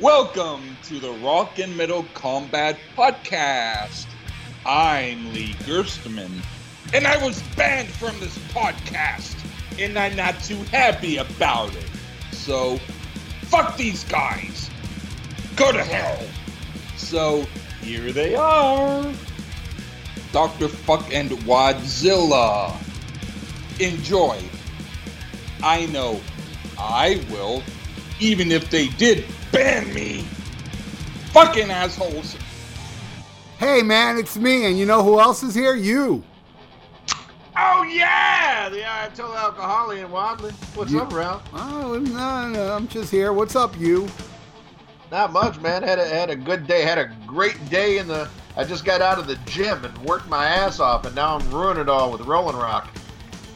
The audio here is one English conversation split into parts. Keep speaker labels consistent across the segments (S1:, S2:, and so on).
S1: Welcome to the Rock and Metal Combat Podcast. I'm Lee Gerstmann, and I was banned from this podcast, and I'm not too happy about it. So, fuck these guys. Go to hell. So, here they are Dr. Fuck and Wadzilla. Enjoy. I know I will, even if they did ban me. Fucking assholes.
S2: Hey man, it's me, and you know who else is here? You.
S3: Oh yeah, the Ayatollah Alcoholic and Wadley. What's
S2: You-
S3: up, Ralph?
S2: Oh no, no, I'm just here. What's up, you?
S3: Not much, man. Had a had a good day. Had a great day in the. I just got out of the gym and worked my ass off, and now I'm ruining it all with Rolling Rock.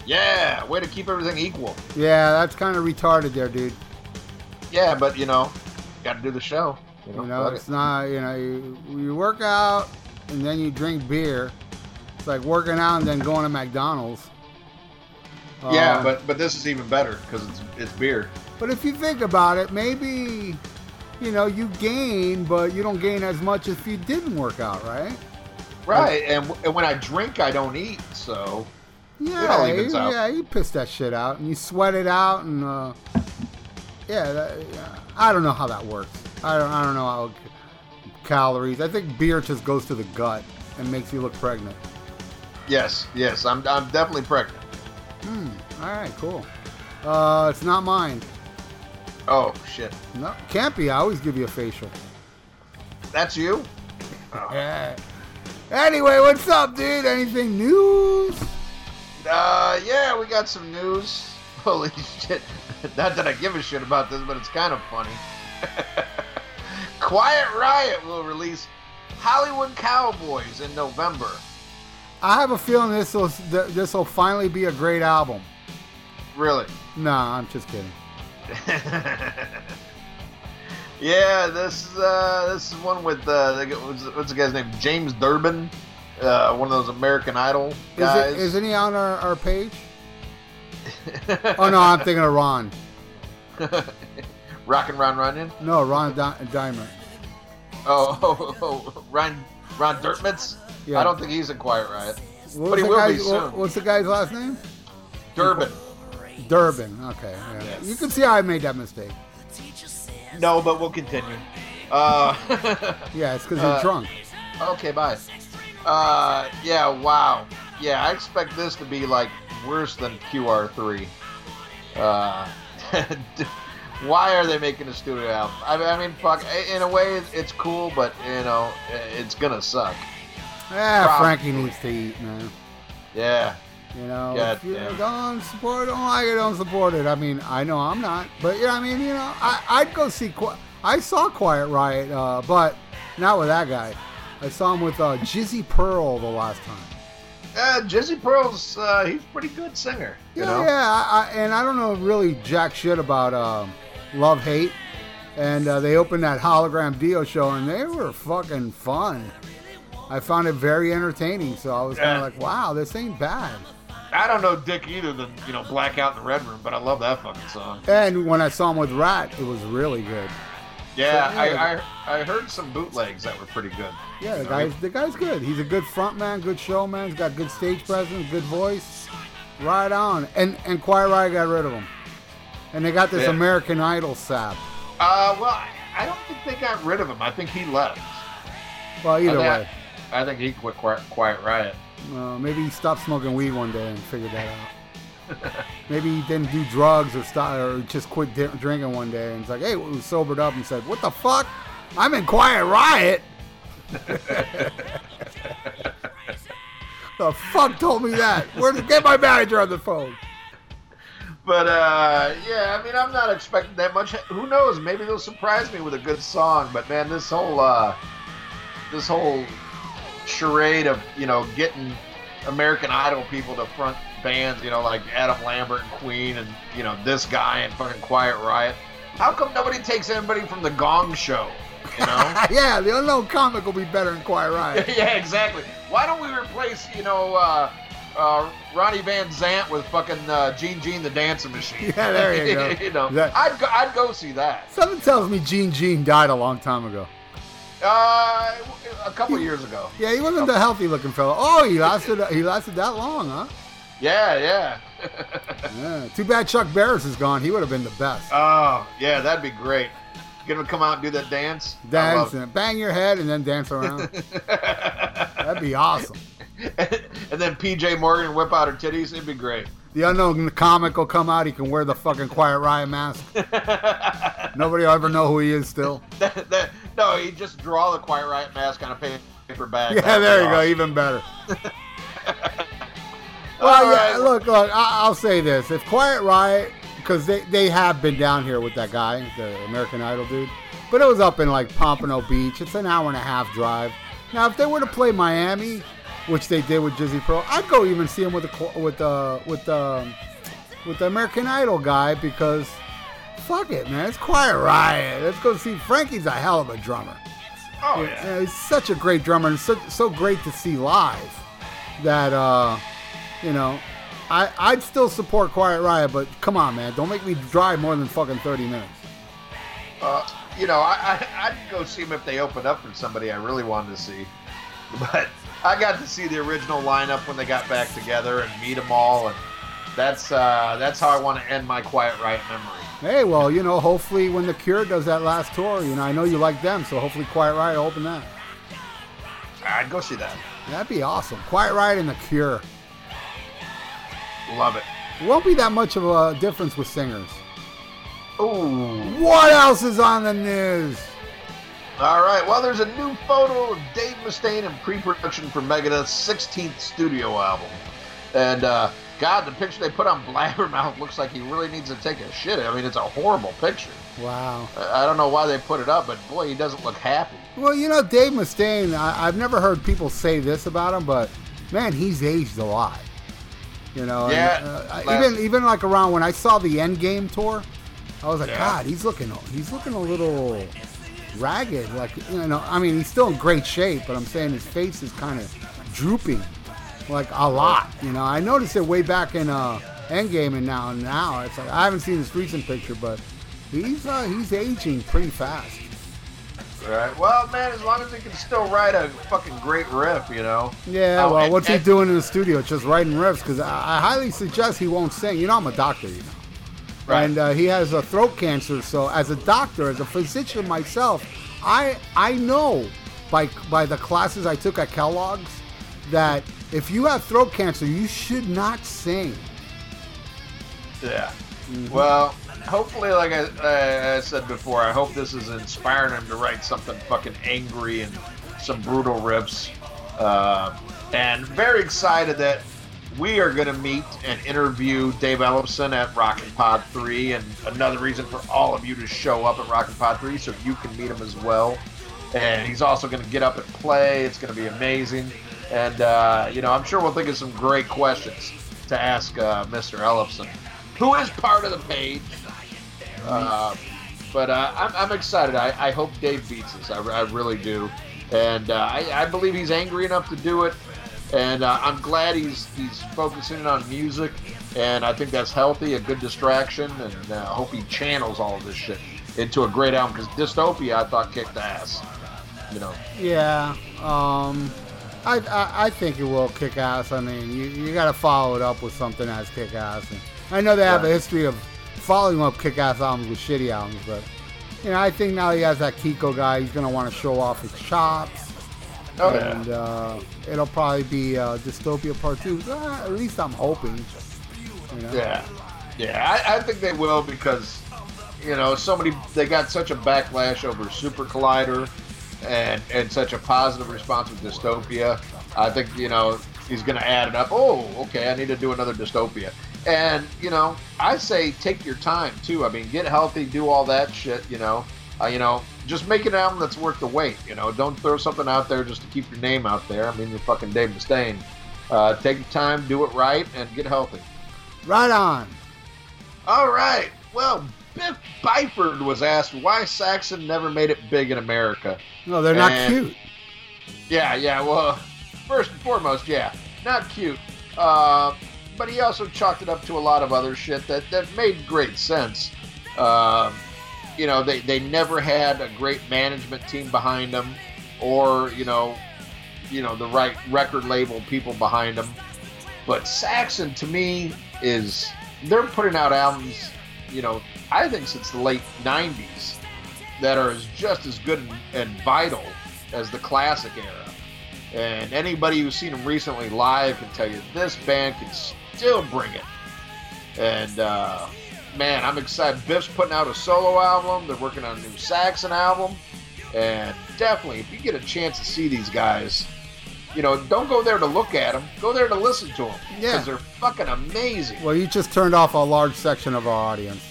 S3: Yeah, way to keep everything equal.
S2: Yeah, that's kind of retarded there, dude.
S3: Yeah, but you know, got to do the show. You know,
S2: You know, it's
S3: it.
S2: not. You know, you, you work out and then you drink beer. It's like working out and then going to McDonald's.
S3: yeah,
S2: Uh,
S3: but but this is even better because it's it's beer.
S2: but if you think about it, maybe you know you gain, but you don't gain as much if you didn't work out, right?
S3: Right, and, and when I drink, I don't eat. So
S2: Yeah,
S3: all evens
S2: you,
S3: out.
S2: yeah, you piss that shit out and you sweat it out and uh, yeah, that, yeah, I don't know how that works. I don't, I don't know how calories. I think beer just goes to the gut and makes you look pregnant.
S3: yes, yes, I'm I'm definitely pregnant.
S2: Hmm. All right, cool. Uh, it's not mine.
S3: Oh shit,
S2: No, can't be. I always give you a facial.
S3: that's you.
S2: Yeah. Anyway, what's up, dude? Anything news?
S3: Uh, yeah, we got some news. Holy shit. Not that I give a shit about this, but it's kind of funny. Quiet Riot will release Hollywood Cowboys in November.
S2: I have a feeling this will this will finally be a great album.
S3: Really?
S2: Nah, I'm just kidding.
S3: yeah, this is uh, this is one with uh, what's, what's the guy's name? James Durbin, uh, one of those American Idol
S2: Is
S3: guys.
S2: it, isn't he on our, our page? Oh no, I'm thinking of Ron.
S3: Rockin' Ron Runyon?
S2: No, Ron Di- Diamond.
S3: Oh, oh, oh, Ron Ron Dirtmitz?
S2: Yeah.
S3: I don't think he's in Quiet Riot.
S2: What
S3: But he will
S2: guy's-
S3: be soon.
S2: What's the guy's last name?
S3: Durbin.
S2: Durbin. Okay. yeah.
S3: Yes.
S2: You can see how I made that mistake.
S3: No, but we'll continue. Uh,
S2: Yeah, it's because you're
S3: Uh,
S2: drunk.
S3: okay, bye. Uh, yeah, wow. Yeah, I expect this to be like worse than QR3. Uh, why are they making a studio album? I mean, I mean, fuck. In a way, it's cool, but you know, it's gonna suck.
S2: Yeah,
S3: Prob-
S2: Frankie needs to eat, man.
S3: Yeah,
S2: You know,
S3: God
S2: if you
S3: damn.
S2: don't support it, don't like it, don't support it. I mean, I know I'm not, but yeah, I mean, you know, I, I'd go see. Qui- I saw Quiet Riot, uh, but not with that guy. I saw him with uh, Jizzy Pearl the last time.
S3: Uh, Jizzy Pearl's uh, he's a pretty good singer.
S2: Yeah,
S3: know?
S2: yeah, I, I, and I don't know really jack shit about um, Love Hate, and uh, they opened that hologram Dio show, and they were fucking fun. I found it very entertaining, so I was kind of like, wow, this ain't bad.
S3: I don't know Dick either than you know Blackout in the Red Room, but I love that fucking song.
S2: And when I saw him with Ratt, it was really good.
S3: Yeah,
S2: So,
S3: I,
S2: yeah.
S3: I I heard some bootlegs that were pretty good.
S2: Yeah, the guy's the guy's good. He's a good frontman, good showman. He's got good stage presence, good voice. Right on. And and Quiet Riot got rid of him. And they got this
S3: Yeah.
S2: American Idol sap.
S3: Uh, well, I, I don't think they got rid of him. I think he left.
S2: Well, either
S3: I,
S2: way,
S3: I think he quit Quiet, Quiet Riot.
S2: uh, maybe he stopped smoking weed one day and figured that out. Maybe he didn't do drugs or stop or just quit di- drinking one day and it's like, hey, we sobered up and said, what the fuck? I'm in Quiet Riot. the fuck told me that? Where to get my manager on the phone?
S3: But uh, yeah, I mean, I'm not expecting that much. Who knows? Maybe they'll surprise me with a good song. But man, this whole uh, this whole charade of you know getting American Idol people to front bands, you know, like Adam Lambert and Queen, and you know this guy and fucking Quiet Riot. How come nobody takes anybody from the Gong Show? You know?
S2: yeah, the unknown comic will be better than Quiet Riot.
S3: yeah, exactly. Why don't we replace, you know, uh, uh, Ronnie Van Zant with fucking uh, Gene Gene the Dancing Machine.
S2: Yeah, there you go.
S3: you know,
S2: That-
S3: I'd go, I'd go see that.
S2: Something tells me Gene Gene died a long time ago.
S3: Uh, a couple years ago.
S2: Yeah, he wasn't a healthy looking fellow. Oh, he lasted he lasted that long, huh?
S3: Yeah, yeah.
S2: Yeah. Too bad Chuck Barris is gone. He would have been the best.
S3: oh, yeah, that'd be great. Get him to come out and do that dance.
S2: Dance and bang your head and then dance around. That'd be awesome.
S3: and then PJ Morgan whip out her titties. It'd be great.
S2: The unknown comic will come out. He can wear the fucking Quiet Riot mask. Nobody will ever know who he is still.
S3: That- that- no, he just draw the Quiet Riot mask on a paper bag.
S2: Yeah,
S3: That'd
S2: there you go. Even better. Well,
S3: All
S2: yeah,
S3: right.
S2: look, look, I- I'll say this. If Quiet Riot, because they, they have been down here with that guy, the American Idol dude, but it was up in like Pompano Beach. It's an hour and a half drive. Now, if they were to play Miami, which they did with Jizzy Pro, I'd go even see him with the with the with the with the American Idol guy because fuck it, man, it's Quiet Riot. Let's go see. Frankie's a hell of a drummer.
S3: Oh,
S2: Yeah,
S3: yeah.
S2: yeah, he's such a great drummer and so, so great to see live that uh, you know I I'd still support Quiet Riot, but come on, man, don't make me drive more than fucking thirty minutes.
S3: Uh, you know, I, I, I'd go see them if they opened up for somebody I really wanted to see. But I got to see the original lineup when they got back together and meet them all, and that's uh, that's how I want to end my Quiet Riot memory.
S2: Hey, well, you know, hopefully when the Cure does that last tour, you know, I know you like them, so hopefully Quiet Riot will open that.
S3: I'd go see that.
S2: That'd be awesome. Quiet Riot and the Cure.
S3: Love it.
S2: Won't be that much of a difference with singers.
S3: Ooh.
S2: What else is on the news?
S3: All right. Well, there's a new photo of Dave Mustaine in pre-production for Megadeth's 16th studio album, and uh, God, the picture they put on Blabbermouth looks like he really needs to take a shit. I mean, it's a horrible picture.
S2: Wow.
S3: I I don't know why they put it up, but boy, he doesn't look happy.
S2: Well, you know, Dave Mustaine, I, I've never heard people say this about him, but man, he's aged a lot. You know, and, uh,
S3: last-
S2: even even like around when I saw the Endgame tour, I was like,
S3: Yeah.
S2: God, he's looking he's looking a little ragged. Like you know, I mean, he's still in great shape, but I'm saying his face is kind of drooping, like a lot. You know, I noticed it way back in uh, Endgame, and now now it's like I haven't seen this recent picture, but he's uh, he's aging pretty fast.
S3: Right. Well, man, as long as he can still write a fucking great riff, you know.
S2: Yeah,
S3: Oh,
S2: well,
S3: and-
S2: what's he doing in the studio? Just writing riffs? Because I, I highly suggest he won't sing. You know, I'm a doctor, you know.
S3: Right.
S2: And uh, he has a throat cancer. So, as a doctor, as a physician myself, I I know by by the classes I took at Kellogg's that if you have throat cancer, you should not sing.
S3: Yeah.
S2: Mm-hmm.
S3: Well, hopefully, like I, I, I said before, I hope this is inspiring him to write something fucking angry and some brutal riffs. Uh, and very excited that we are going to meet and interview Dave Ellefson at Rockin' Pod 3, and another reason for all of you to show up at Rockin' Pod 3 so you can meet him as well. And he's also going to get up and play. It's going to be amazing. And, uh, you know, I'm sure we'll think of some great questions to ask uh, Mr. Ellison, who is part of the page. Uh, but uh, I'm, I'm excited. I, I hope Dave beats us. I, I really do. And uh, I, I believe he's angry enough to do it. And uh, I'm glad he's he's focusing on music. And I think that's healthy, a good distraction. And uh, I hope he channels all of this shit into a great album. Because Dystopia, I thought, kicked ass. You know.
S2: Yeah. Um, I, I I think it will kick ass. I mean, you, you got to follow it up with something that's kick ass. And I know they have a history of following up kick ass albums with shitty albums, but you know, I think now he has that Kiko guy. He's gonna want to show off his chops.
S3: Oh,
S2: and uh, it'll probably be uh, Dystopia Part Two. Uh, at least I'm hoping. You know?
S3: Yeah, yeah, I, I think they will because you know so many they got such a backlash over Super Collider and and such a positive response with Dystopia. I think you know he's going to add it up. Oh, okay, I need to do another Dystopia. And you know, I say take your time too. I mean, get healthy, do all that shit. You know, uh, you know, just make an album that's worth the wait. You know, don't throw something out there just to keep your name out there. I mean, you're fucking Dave Mustaine. Uh, take your time, do it right, and get healthy.
S2: Right on.
S3: All right. Well, Biff Byford was asked why Saxon never made it big in America.
S2: No, they're not
S3: And-
S2: cute.
S3: Yeah, yeah. Well, first and foremost, yeah, not cute. Uh, but he also chalked it up to a lot of other shit that, that made great sense. Um, you know, they, they never had a great management team behind them or, you know, you know, the right record label people behind them. But Saxon to me is they're putting out albums, you know, I think since the late 90s that are just as good and vital as the classic era. And anybody who's seen them recently live can tell you this band can still bring it. And uh, man, I'm excited. Biff's putting out a solo album. They're working on a new Saxon album. And definitely, if you get a chance to see these guys, you know, don't go there to look at them. Go there to listen to them.
S2: Yeah.
S3: Because they're fucking amazing.
S2: Well, you just turned off a large section of our audience.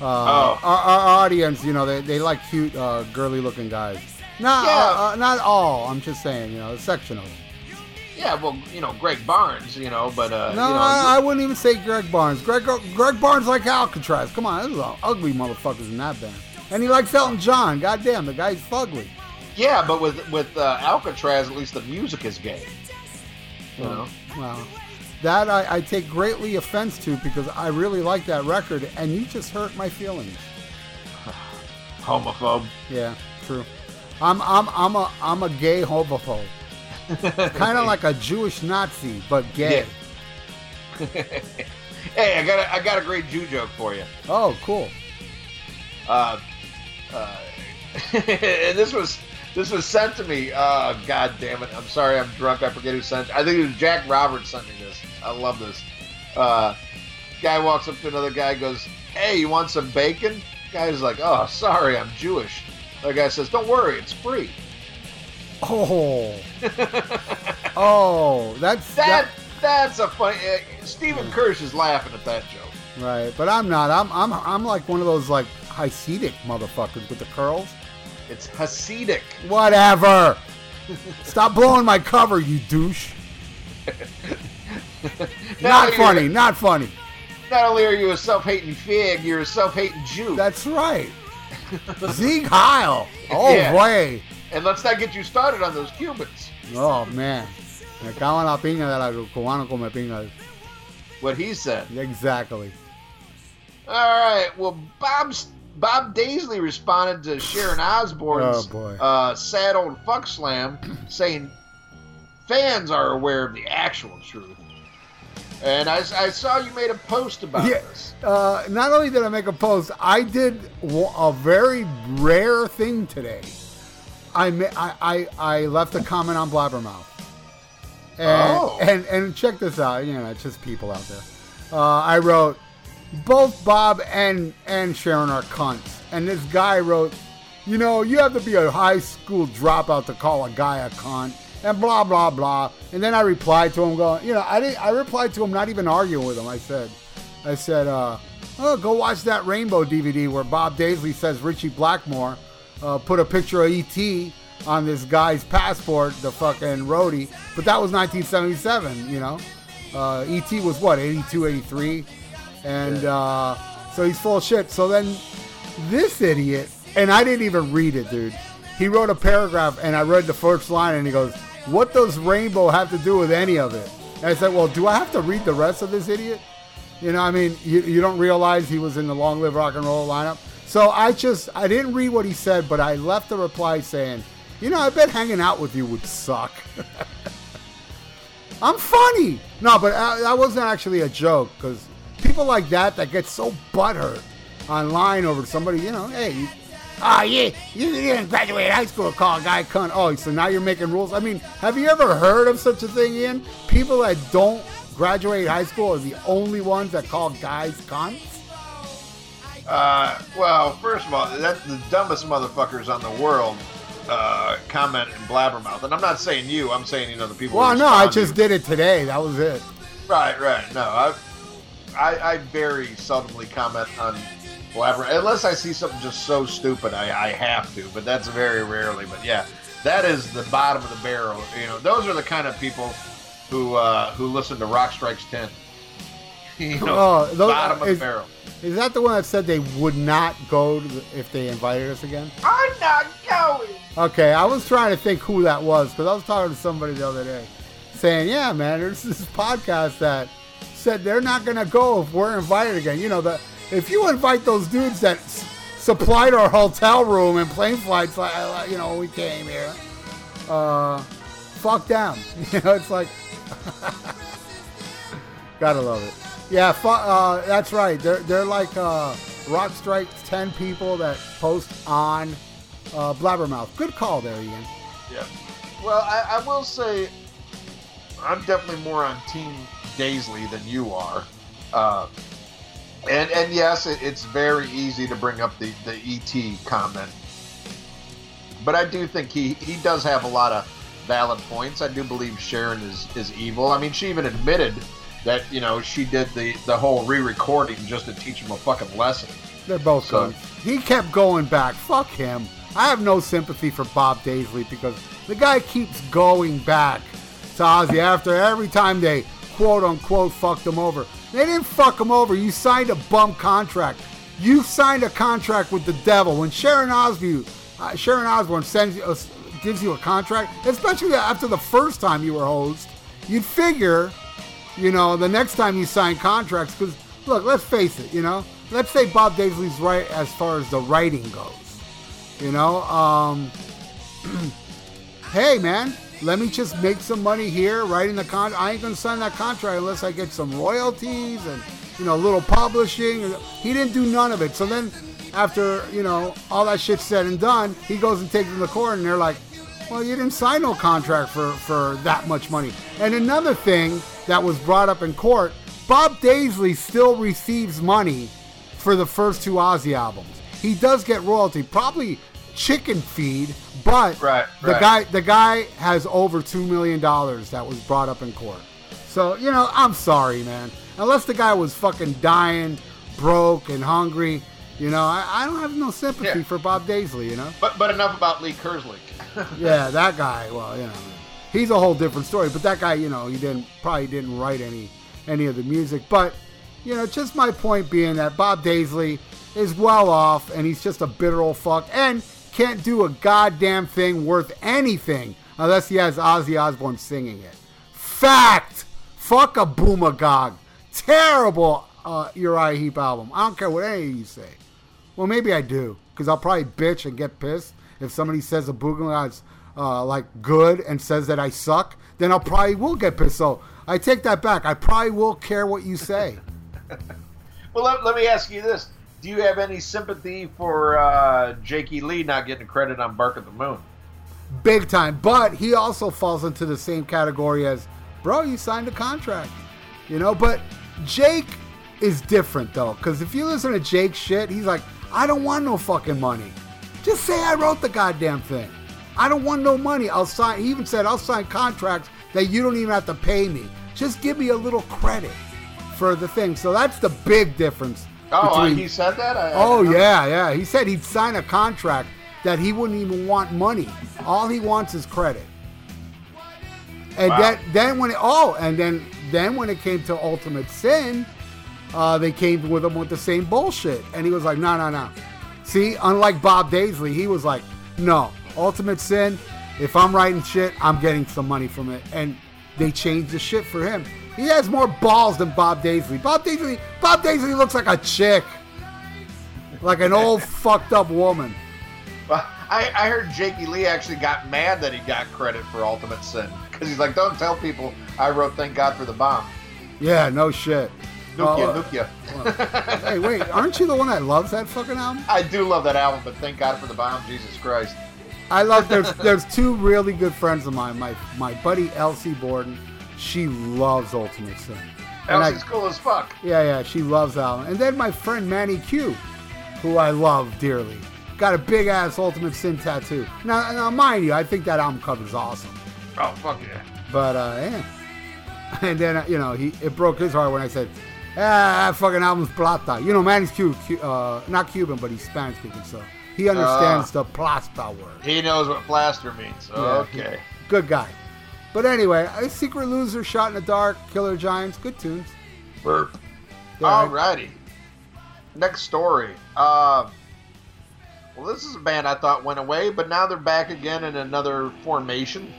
S2: Uh,
S3: Oh.
S2: our, our audience, you know, they, they like cute, uh, girly looking guys. Not,
S3: Yeah.
S2: uh, uh, not all. I'm just saying, you know, a section of them.
S3: Yeah, well, you know, Greg Barnes, you know, but, uh,
S2: No,
S3: you know,
S2: I, I wouldn't even say Greg Barnes. Greg Greg Barnes like Alcatrazz. Come on, there's ugly motherfuckers in that band. And he likes Elton John. Goddamn, the guy's fugly.
S3: yeah, but with with uh, Alcatrazz, at least the music is gay. You know?
S2: Well, that I, I take greatly offense to because I really like that record, and you just hurt my feelings.
S3: Homophobe.
S2: Yeah, true. I'm I'm I'm a I'm a gay homophobe. kind of like a Jewish Nazi, but gay.
S3: hey, I got a, I got a great Jew joke for you.
S2: Oh, cool.
S3: Uh, uh, and this was this was sent to me. Uh, God damn it! I'm sorry, I'm drunk. I forget who sent. I think it was Jack Roberts sent me this. I love this. Uh, guy walks up to another guy, goes, "Hey, you want some bacon?" Guy's like, "Oh, sorry, I'm Jewish." The guy says, "Don't worry, it's free."
S2: Oh, oh, that's
S3: That that's a funny. Uh, Stephen Kirsch is laughing at that joke.
S2: Right, but I'm not. I'm I'm I'm like one of those like Hasidic motherfuckers with the curls.
S3: It's Hasidic.
S2: Whatever. Stop blowing my cover, you douche. Not funny. Not funny.
S3: Not only are you a self-hating fig, you're a self-hating Jew.
S2: That's right. Sieg Heil. Oh
S3: Yeah.
S2: boy.
S3: And let's not get you started on those Cubans.
S2: Oh man. Me cago en la piña de la cubano come pinga.
S3: What he said.
S2: Exactly.
S3: All right. Well, Bob's Bob Daisley responded to Sharon Osbourne's
S2: Oh,
S3: uh, sad old fuck slam, saying fans are aware of the actual truth. And I, I saw you made a post about
S2: Yeah.
S3: this.
S2: Uh, not only did I make a post, I did a very rare thing today. I, I, I, I left a comment on Blabbermouth. And,
S3: Oh.
S2: and and check this out. You know, it's just people out there. Uh, I wrote, both Bob and and Sharon are cunts. And this guy wrote, you know, you have to be a high school dropout to call a guy a cunt, and blah blah blah. And then I replied to him, going, you know, I didn't. I replied to him, not even arguing with him. I said, I said, uh, oh, go watch that Rainbow DVD where Bob Daisley says Ritchie Blackmore uh, put a picture of ET on this guy's passport, the fucking roadie. But that was 1977, you know. Uh, ET was what, 82, 83? And uh, so he's full of shit. So then this idiot, and I didn't even read it, dude. He wrote a paragraph, and I read the first line, and he goes, What does Rainbow have to do with any of it? And I said, Well, do I have to read the rest of this idiot? You know, I mean, you, you don't realize he was in the Long Live Rock and Roll lineup. So I just, I didn't read what he said, but I left a reply saying, You know, I bet hanging out with you would suck. I'm funny. No, but uh, that wasn't actually a joke because people like that that get so butthurt online over somebody, you know, hey, ah, yeah, you, didn't graduate high school call a guy cunt. Oh, so now you're making rules. I mean, have you ever heard of such a thing, Ian? People that don't graduate high school are the only ones that call guys cunts.
S3: Uh, well, first of all, that's the dumbest motherfuckers on the world. Uh, comment and blabbermouth, and I'm not saying you. I'm saying you know the people.
S2: Well, no, I just did it today. That was it.
S3: right, right. No, I, I, I very seldomly comment on blabber unless I see something just so stupid. I, I have to, but that's very rarely. But yeah, that is the bottom of the barrel. You know, those are the kind of people who uh, who listen to Rock Strikes Ten. you know,
S2: Oh, those-
S3: bottom of
S2: is-
S3: the barrel.
S2: Is that the one that said they would not go to the, if they invited us again?
S3: I'm not going.
S2: Okay, I was trying to think who that was because I was talking to somebody the other day. saying, "Yeah, man, there's this podcast that said they're not gonna go if we're invited again." You know, the if you invite those dudes that s- supplied our hotel room and plane flights, like you know, we came here, uh, fuck them. You know, it's like, gotta love it. Yeah, fu- uh, that's right. They're they're like uh, Rock Strike's ten people that post on uh, Blabbermouth. Good call there, Ian.
S3: Yeah. Well, I, I will say, I'm definitely more on Team Daisley than you are. Uh, and and yes, it, it's very easy to bring up the, the ET comment. But I do think he, he does have a lot of valid points. I do believe Sharon is, is evil. I mean, she even admitted that, you know, she did the, the whole re recording just to teach him a fucking lesson.
S2: They're both
S3: So-
S2: good. He kept going back. Fuck him. I have no sympathy for Bob Daisley because the guy keeps going back to Ozzy after every time they quote unquote fucked him over. They didn't fuck him over. You signed a bum contract. You signed a contract with the devil. When Sharon Osbourne, uh, Sharon Osbourne sends you, uh, gives you a contract, especially after the first time you were host, you'd figure you know, the next time you sign contracts, because look, let's face it, you know, let's say Bob Daisley's right as far as the writing goes. You know, um, hey man, let me just make some money here writing the con. I ain't gonna sign that contract unless I get some royalties and you know, a little publishing. He didn't do none of it. So then, after you know all that shit said and done, he goes and takes them to court, and they're like, well, you didn't sign no contract for, for that much money. And another thing that was brought up in court, Bob Daisley still receives money for the first two Ozzy albums. He does get royalty, probably chicken feed, but
S3: Right,
S2: the
S3: right.
S2: guy the guy has over two million dollars that was brought up in court. So, you know, I'm sorry, man. Unless the guy was fucking dying, broke and hungry, you know, I, I don't have no sympathy
S3: Yeah.
S2: for Bob Daisley, you know?
S3: But but enough about Lee Kerslake.
S2: yeah, that guy. Well, you know, he's a whole different story. But that guy, you know, he didn't probably didn't write any any of the music. But you know, just my point being that Bob Daisley is well off, and he's just a bitter old fuck, and can't do a goddamn thing worth anything unless he has Ozzy Osbourne singing it. Fact. Fuck Abominog. Terrible uh, Uriah Heep album. I don't care what any of you say. Well, maybe I do, because I'll probably bitch and get pissed if somebody says a Boogaloo uh, like good and says that I suck. Then I'll probably will get pissed. So I take that back. I probably will care what you say.
S3: Well, let, let me ask you this: Do you have any sympathy for uh, Jakey Lee not getting credit on Bark at the Moon?
S2: Big time. But he also falls into the same category as, bro, you signed a contract. You know, but Jake is different though, because if you listen to Jake's shit, he's like, I don't want no fucking money. Just say I wrote the goddamn thing. I don't want no money. I'll sign. He even said I'll sign contracts that you don't even have to pay me. Just give me a little credit for the thing. So that's the big difference.
S3: Oh, uh,
S2: between-
S3: he said that. I, I
S2: Oh
S3: didn't
S2: yeah, yeah. He said he'd sign a contract that he wouldn't even want money. All he wants is credit. And
S3: Wow.
S2: then, then when it, oh, and then then when it came to Ultimate Sin, uh, they came with him with the same bullshit, and he was like, no, no, no. See, unlike Bob Daisley, he was like, no, Ultimate Sin. If I'm writing shit, I'm getting some money from it, and they changed the shit for him. He has more balls than Bob Daisley. Bob Daisley, Bob Daisley looks like a chick like an old fucked up woman.
S3: Well, I, I heard Jakey Lee actually got mad that he got credit for Ultimate Sin because he's like, "Don't tell people I wrote Thank God for the Bomb."
S2: Yeah, no shit.
S3: Nuke ya,
S2: Oh,
S3: uh, uh, nuke
S2: hey, wait, aren't you the one that loves that fucking album?
S3: I do love that album, but Thank God for the Bomb, Jesus Christ.
S2: I love. There's there's two really good friends of mine. My my buddy Elsie Borden, she loves Ultimate Sin. I-
S3: Elsie's cool as fuck.
S2: Yeah, yeah, she loves that one. And then my friend Manny Q, who I love dearly, got a big ass Ultimate Sin tattoo. Now, now mind you, I think that album cover's awesome.
S3: Oh fuck yeah.
S2: But uh, yeah. And then uh, you know he it broke his heart when I said, ah, that fucking album's plata. You know, Manny's Cu- Cu- uh, not Cuban, but he's Spanish speaking, so he understands the plasta word.
S3: He knows what plaster means.
S2: Yeah,
S3: okay.
S2: Good guy. But anyway, a Secret Loser, Shot in the Dark, Killer Giants, good tunes.
S3: Burp.
S2: Yeah, I-
S3: Alrighty. Next story. Uh, well, this is a band I thought went away, but now they're back again in another formation.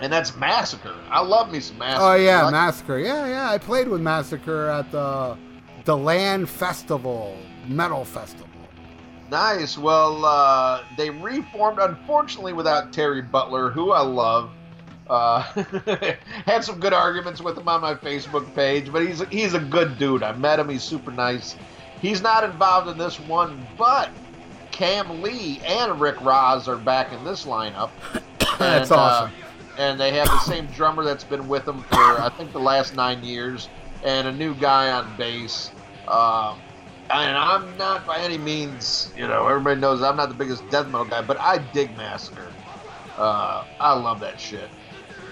S3: and that's Massacre. I love me some Massacre.
S2: Oh yeah,
S3: Like-
S2: Massacre. Yeah, yeah. I played with Massacre at the the Land Festival, Metal Festival.
S3: Nice. Well, uh, they reformed, unfortunately, without Terry Butler, who I love. Uh, had some good arguments with him on my Facebook page, but he's a, he's a good dude. I met him. He's super nice. He's not involved in this one, but Kam Lee and Rick Rozz are back in this lineup.
S2: That's
S3: And, uh,
S2: awesome.
S3: and they have the same drummer that's been with them for I think the last nine years, and a new guy on bass. Um, and I'm not by any means, you know, everybody knows I'm not the biggest death metal guy, but I dig Massacre. Uh, I love that shit,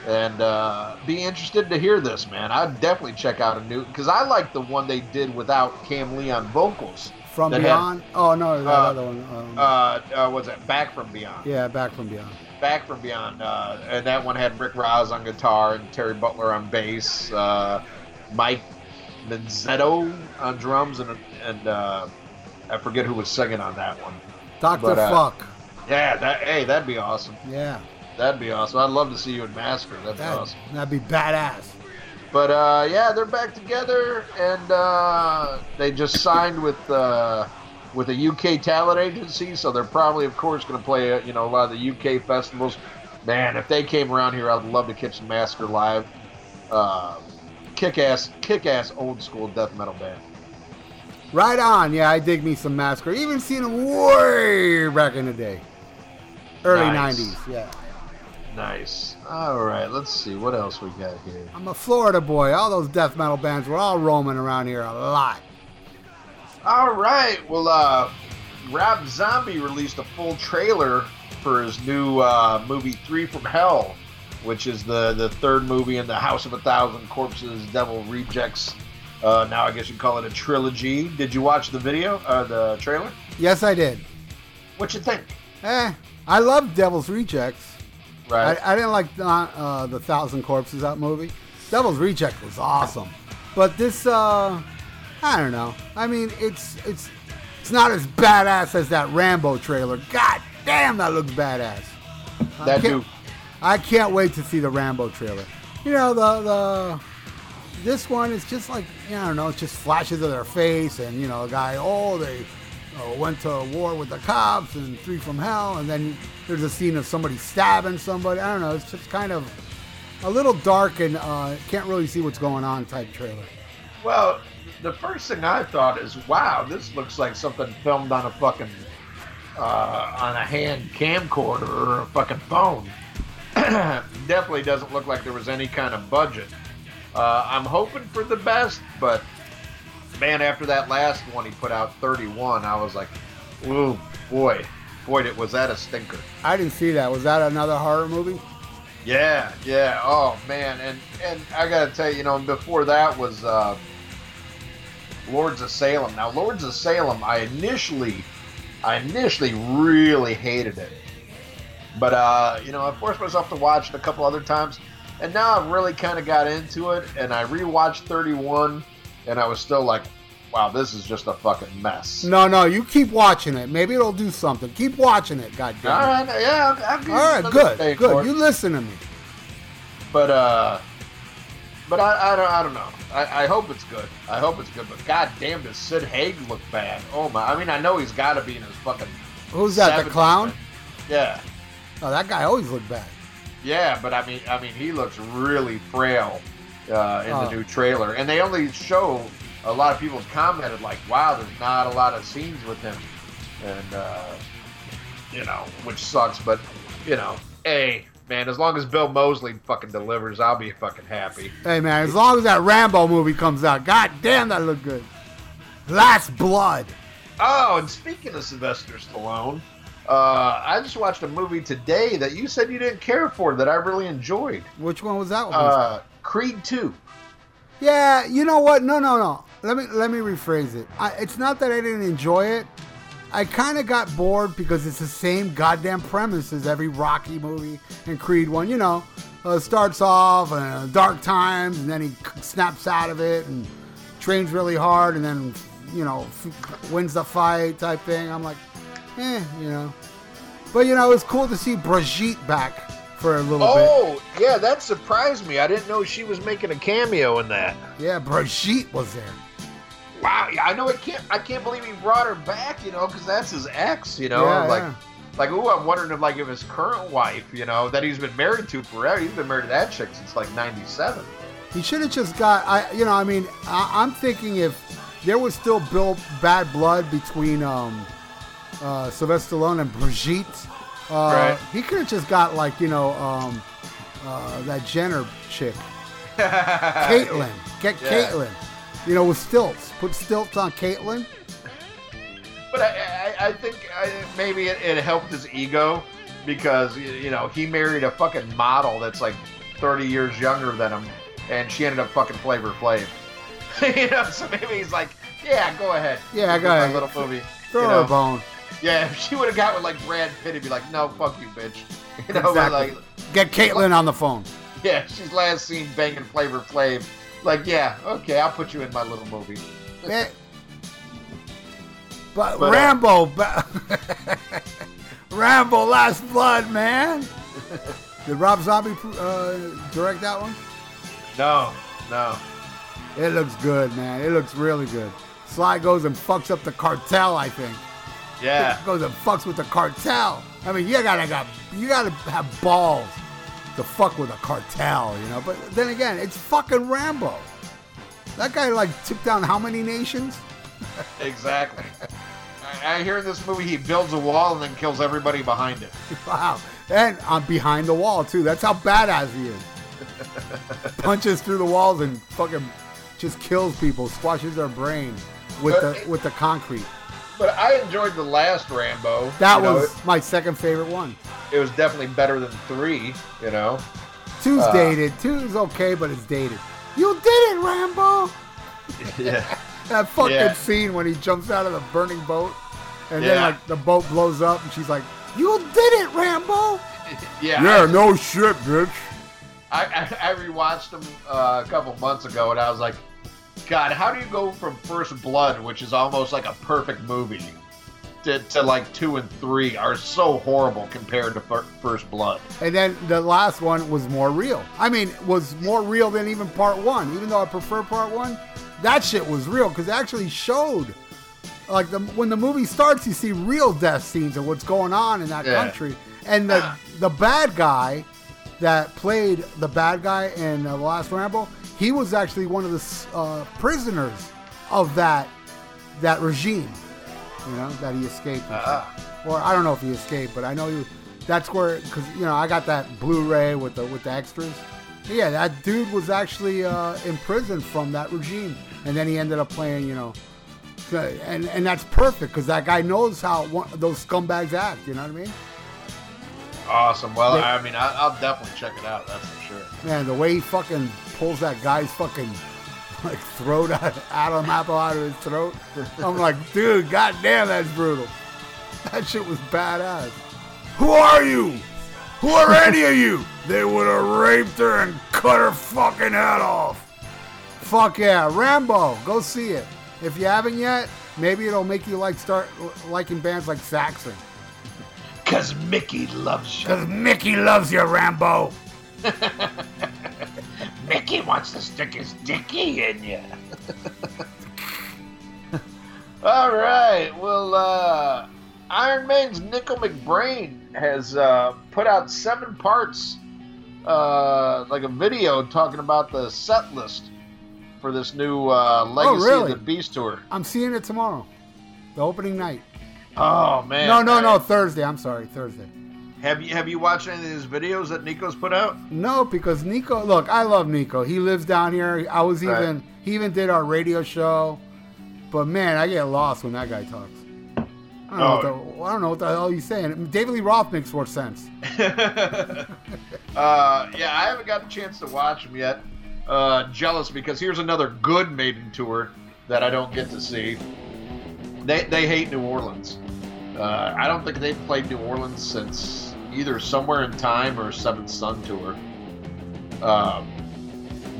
S3: and uh, be interested to hear this, man. I'd definitely check out a new because I like the one they did without Kam Lee on vocals.
S2: From
S3: that had-
S2: Beyond. oh no, that
S3: uh,
S2: other one. Um,
S3: Uh, uh, was it Back from Beyond?
S2: yeah, Back from Beyond.
S3: Back from Beyond, uh, and that one had Rick Rozz on guitar and Terry Butler on bass, uh, Mike Menzetto on drums, and and uh, I forget who was singing on that one.
S2: Doctor
S3: uh,
S2: Fuck.
S3: Yeah, that hey, that'd be awesome.
S2: Yeah,
S3: That'd be awesome. I'd love to see you in Massacre. That'd be awesome.
S2: that'd be badass.
S3: But uh, yeah, they're back together, and uh, they just signed with uh, with a UK talent agency, so they're probably, of course, going to play uh, you know a lot of the UK festivals. Man, if they came around here, I'd love to catch some Massacre live. Uh, kick ass, kick ass, old school death metal band.
S2: Right on. Yeah, I dig me some Massacre. Even seen them way back in the day, early
S3: Nice.
S2: '90s. Yeah.
S3: Nice. All right, let's see what else we got here.
S2: I'm a Florida boy. All those death metal bands were all roaming around here a lot.
S3: All right. Well, uh, Rob Zombie released a full trailer for his new uh, movie Three from Hell, which is the the third movie in the House of a Thousand Corpses, Devil Rejects. Uh, now I guess you call it a trilogy. Did you watch the video, uh, the trailer?
S2: Yes, I did.
S3: What you think?
S2: Eh, I love Devil's Rejects.
S3: Right.
S2: I, I didn't like uh, uh, the Thousand Corpses that movie. Devil's Reject was awesome, but this, uh, I don't know. I mean, it's it's it's not as badass as that Rambo trailer. God damn, that looks badass.
S3: That dude.
S2: I can't wait to see the Rambo trailer. You know the the this one is just like you know, I don't know, it's just flashes of their face and you know, a guy oh they uh, went to war with the cops and three from hell, and then there's a scene of somebody stabbing somebody. I don't know, it's just kind of a little dark and uh, can't really see what's going on type trailer.
S3: Well, the first thing I thought is, wow, this looks like something filmed on a fucking uh, on a hand camcorder or a fucking phone. Definitely doesn't look like there was any kind of budget. Uh, I'm hoping for the best, but man, after that last one he put out, 31, I was like, ooh, boy, boy, it was that a stinker.
S2: I didn't see that. Was that another horror movie?
S3: Yeah, yeah. Oh man, and and I gotta tell you, you know, before that was uh, Lords of Salem. Now, Lords of Salem, I initially, I initially really hated it, but uh, you know, I forced myself to watch it a couple other times, and now I've really kind of got into it, and I rewatched 31, and I was still like, wow, this is just a fucking mess.
S2: No, no, you keep watching it. Maybe it'll do something. Keep watching it. God damn. it.
S3: right, yeah, I'll, I'll
S2: All right, good, good. You listen to me.
S3: But uh, but I, I don't I don't know. I, I hope it's good. I hope it's good. But god damn, does Sid Haig look bad? Oh my! I mean, I know he's got to be in his fucking.
S2: Who's that? The clown?
S3: Yeah,
S2: Oh, that guy always looked bad.
S3: yeah. But I mean, I mean, he looks really frail uh, in
S2: Oh.
S3: the new trailer, and they only show. A lot of people commented like, "Wow, there's not a lot of scenes with him," and uh, you know, which sucks. But you know, hey, man, as long as Bill Moseley fucking delivers, I'll be fucking happy.
S2: Hey man, as long as that Rambo movie comes out, god damn that looked good. Last Blood.
S3: Oh, and speaking of Sylvester Stallone, uh, I just watched a movie today that you said you didn't care for that I really enjoyed.
S2: Which one was that one?
S3: Uh, Creed 2.
S2: yeah, you know what? No, no, no. Let me let me rephrase it. I, it's not that I didn't enjoy it. I kind of got bored because it's the same goddamn premise as every Rocky movie and Creed one. You know, uh, starts off uh, dark times and then he snaps out of it and trains really hard and then you know f- wins the fight type thing. I'm like, eh, you know. But you know, it's cool to see Brigitte back for a little bit.
S3: Oh, yeah, that surprised me. I didn't know she was making a cameo in that.
S2: Yeah, Brigitte was there.
S3: Wow, yeah, I know it can't. I can't believe he brought her back. You know, because that's his ex. You know,
S2: Yeah,
S3: like,
S2: yeah.
S3: like, ooh, I'm wondering if like if his current wife, you know, that he's been married to forever. He's been married to that chick since like '97.
S2: He should have just got. I, you know, I mean, I, I'm thinking if there was still Bill bad blood between um, uh, Sylvester Stallone and Brigitte, uh,
S3: Right.
S2: he could have just got like you know um, uh, that Jenner chick, Caitlyn. Get
S3: Yeah.
S2: Caitlyn. You know, with stilts. Put stilts on Caitlyn.
S3: But I, I, I think I, maybe it, it helped his ego because you know he married a fucking model that's like 30 years younger than him, and she ended up fucking Flavor Flav. you know, so maybe he's like, yeah, go ahead.
S2: Yeah, go
S3: my
S2: ahead.
S3: Little movie.
S2: Throw
S3: you know?
S2: a bone.
S3: Yeah, if she would have got with like Brad Pitt, he'd be like, no, fuck you, bitch. You know,
S2: Exactly.
S3: like,
S2: Get Caitlyn on the phone.
S3: yeah, she's last seen banging Flavor Flav. Like, yeah, okay, I'll put you in my little movie.
S2: But,
S3: But, uh,
S2: Rambo, ba- Rambo, Last Blood, man. Did Rob Zombie uh, direct that one?
S3: No, no.
S2: It looks good, man. It looks really good. Sly goes and fucks up the cartel. I think.
S3: Yeah.
S2: Goes and fucks with the cartel. I mean, you gotta got you gotta have balls to fuck with a cartel, you know. But then again, it's fucking Rambo. That guy like took down how many nations?
S3: Exactly. I, I hear in this movie he builds a wall and then kills everybody behind it.
S2: Wow. And I'm behind the wall too. That's how badass he is. Punches through the walls and fucking just kills people, squashes their brain with
S3: But
S2: the
S3: it-
S2: with the concrete.
S3: But I enjoyed the last Rambo.
S2: That
S3: You know,
S2: was my second favorite one.
S3: it, it was definitely better than three. You know.
S2: Two's
S3: Uh,
S2: dated. Two's okay, but it's dated. You did it, Rambo.
S3: Yeah.
S2: That fucking
S3: Yeah.
S2: scene when he jumps out of the burning boat, and then like the boat blows up, and she's like, "You did it, Rambo."
S3: Yeah.
S2: Yeah,
S3: I,
S2: no shit, bitch.
S3: I, I, I rewatched them uh, a couple months ago, and I was like, God, how do you go from First Blood, which is almost like a perfect movie, to, to like two and three are so horrible compared to Fir- First Blood?
S2: And then the last one was more real. I mean, was more real than even part one. Even though I prefer part one, that shit was real because it actually showed. Like the, when the movie starts, you see real death scenes and what's going on in that
S3: Yeah.
S2: country, and the the bad guy that played the bad guy in uh, the last Rambo, he was actually one of the uh, prisoners of that that regime. You know that he escaped. shit. Or I don't know if he escaped, but I know he. That's where because you know I got that Blu-ray with the with the extras. Yeah, that dude was actually uh, imprisoned from that regime, and then he ended up playing. You know, and and that's perfect because that guy knows how one, those scumbags act. You know what I mean?
S3: Awesome. Well,
S2: Yeah.
S3: I mean, I, I'll definitely check it out. That's for sure.
S2: Man, the way he fucking pulls that guy's fucking like throat out, Adam apple out of his throat. I'm like, dude, goddamn, that's brutal. That shit was badass. Who are you? Who are any of you? They would have raped her and cut her fucking head off. Fuck yeah, Rambo, go see it. If you haven't yet, maybe it'll make you like start liking bands like Saxon.
S3: Because Mickey loves you.
S2: Cause Mickey loves you, Rambo.
S3: Mickey wants to stick his dicky in you. All right. Well, uh, Iron Maiden's Nicko McBrain has uh, put out seven parts, uh, like a video talking about the set list for this new uh, Legacy
S2: really?
S3: of the Beast tour.
S2: I'm seeing it tomorrow. The opening night.
S3: Oh man!
S2: No, no, no, Thursday. I'm sorry, Thursday.
S3: Have you have you watched any of these videos that Nicko's put out?
S2: No, because Nicko. Look, I love Nico. He lives down here. I was
S3: Right.
S2: even. He even did our radio show. But man, I get lost when that guy talks. I don't, know, what the, I don't know what the hell he's saying. David Lee Roth makes more sense.
S3: uh, yeah, I haven't got a chance to watch him yet. Uh, jealous because here's another good Maiden tour that I don't get to see. They they hate New Orleans. Uh, I don't think they've played New Orleans since either Somewhere in Time or Seventh Son tour. Um,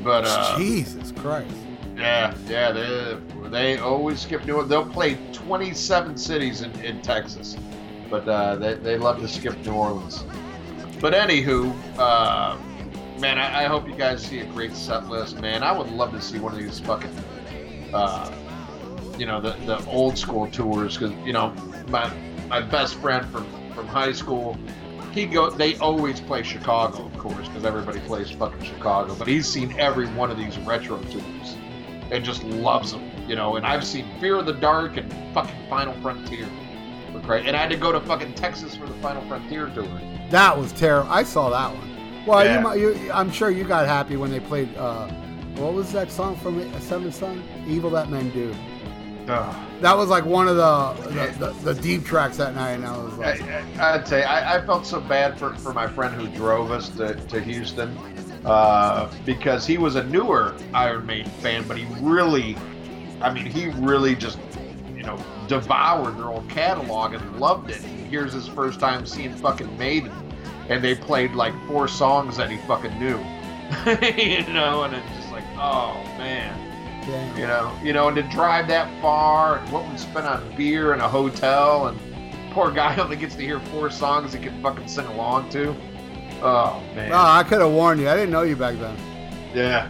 S3: but uh,
S2: Jesus Christ.
S3: yeah, yeah, they they always skip New Orleans. They'll play 27 cities in, in Texas, but uh, they they love to skip New Orleans. But anywho, uh, man, I, I hope you guys see a great set list, man. I would love to see one of these fucking, uh, you know, the, the old school tours because you know my my best friend from from high school, he go they always play Chicago, of course, because everybody plays fucking Chicago. But he's seen every one of these retro tours and just loves them, you know. And I've seen Fear of the Dark and fucking Final Frontier. Right, and I had to go to fucking Texas for the Final Frontier tour.
S2: That was terrible. I saw that one. Well,
S3: Yeah.
S2: you, you, I'm sure you got happy when they played. Uh, what was that song from Seventh Son? Evil That Men Do. That was like one of the the, the, the deep tracks that night, and I was like,
S3: I, I'd say I, I felt so bad for, for my friend who drove us to, to Houston uh, because he was a newer Iron Maiden fan, but he really, I mean, he really just, you know, devoured their old catalog and loved it. And here's his first time seeing fucking Maiden, and they played like four songs that he fucking knew, you know, and it's just like, oh man. You know, you know, and to drive that far, and what we spent on beer and a hotel, and poor guy only gets to hear four songs he can fucking sing along to. Oh man,
S2: Oh, I could have warned you. I didn't know you back then.
S3: yeah.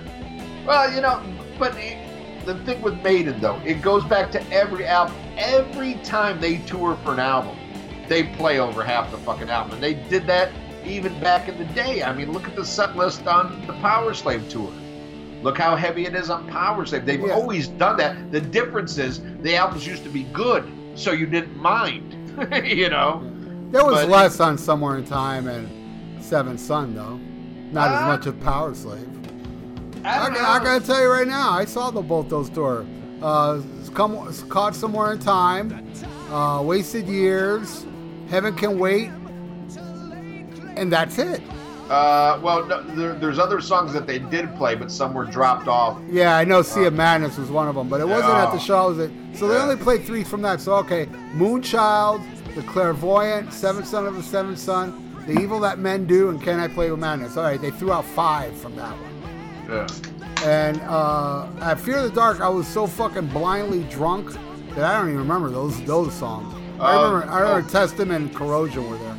S3: Well, you know, but it, the thing with Maiden though, it goes back to every album. Every time they tour for an album, they play over half the fucking album, and they did that even back in the day. I mean, look at the set list on the Power Slave tour. Look how heavy it is on Power Slave. They've
S2: Yeah.
S3: always done that. The difference is the albums used to be good, so you didn't mind. you know?
S2: There was
S3: But-
S2: less on Somewhere in Time and Seventh Son, though. Not as
S3: Uh,
S2: much of Power Slave.
S3: I
S2: I, I gotta tell you right now, I saw the both those tour. Uh, come, caught somewhere in time, uh, wasted years, heaven can wait, and that's it.
S3: Uh, well, no, there, there's other songs that they did play, but some were dropped off.
S2: Yeah, I know. Sea of Madness was one of them, but it wasn't at the show. Was it? So they
S3: Yeah.
S2: only played three from that. So okay, Moonchild, The Clairvoyant, Seventh Son of the Seventh Son, The Evil That Men Do, and Can I Play with Madness? All right, they threw out five from that one.
S3: Yeah.
S2: And uh, at Fear of the Dark, I was so fucking blindly drunk that I don't even remember those those songs. I
S3: Oh,
S2: remember, I remember
S3: oh.
S2: Testament and Corrosion were there.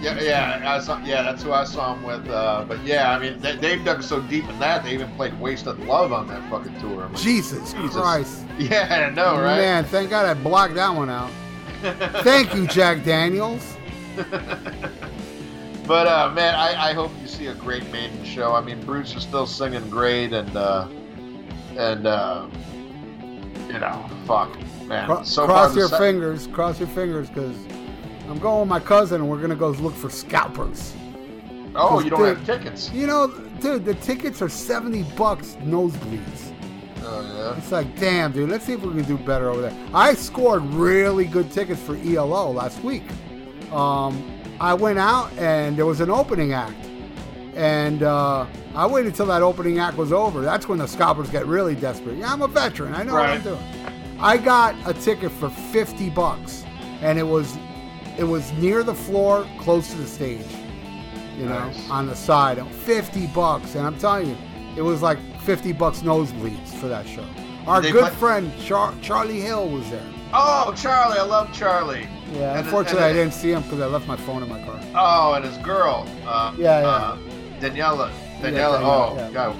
S3: Yeah, yeah, I saw, yeah, that's who I saw him with. Uh, but yeah, I mean, they, they've dug so deep in that they even played "Wasted Love" on that fucking tour. Like,
S2: Jesus,
S3: Jesus.
S2: Christ,
S3: Yeah, I know, right?
S2: man! Thank God I blocked that one out. Thank you, Jack Daniels.
S3: But uh, man, I, I hope you see a great Maiden show. I mean, Bruce is still singing great, and uh, and uh, you know, fuck, man.
S2: Cro-
S3: so
S2: cross your
S3: se-
S2: fingers. Cross your fingers, because I'm going with my cousin, and we're gonna go look for scalpers.
S3: Oh, you don't
S2: Dude.
S3: have tickets.
S2: You know, dude, the tickets are 70 bucks nosebleeds.
S3: Oh yeah.
S2: It's like, damn, dude, let's see if we can do better over there. I scored really good tickets for ELO last week. Um, I went out and there was an opening act. And uh, I waited until that opening act was over. That's when the scalpers get really desperate. Yeah, I'm a veteran. I know what I'm doing. I got a ticket for 50 bucks. And it was it was near the floor, close to the stage. You know,
S3: Nice.
S2: on the side. 50 bucks. And I'm telling you, it was like 50 bucks nosebleeds for that show. Our good
S3: play-
S2: friend Char- Charlie Hill was there.
S3: Oh, Charlie, I love Charlie.
S2: Yeah,
S3: And-
S2: unfortunately, I didn't see him because I left my phone in my car.
S3: Oh, and his girl. Uh,
S2: Yeah, yeah.
S3: Uh, Daniela.
S2: Yeah,
S3: Daniela.
S2: Daniela,
S3: oh,
S2: yeah.
S3: God.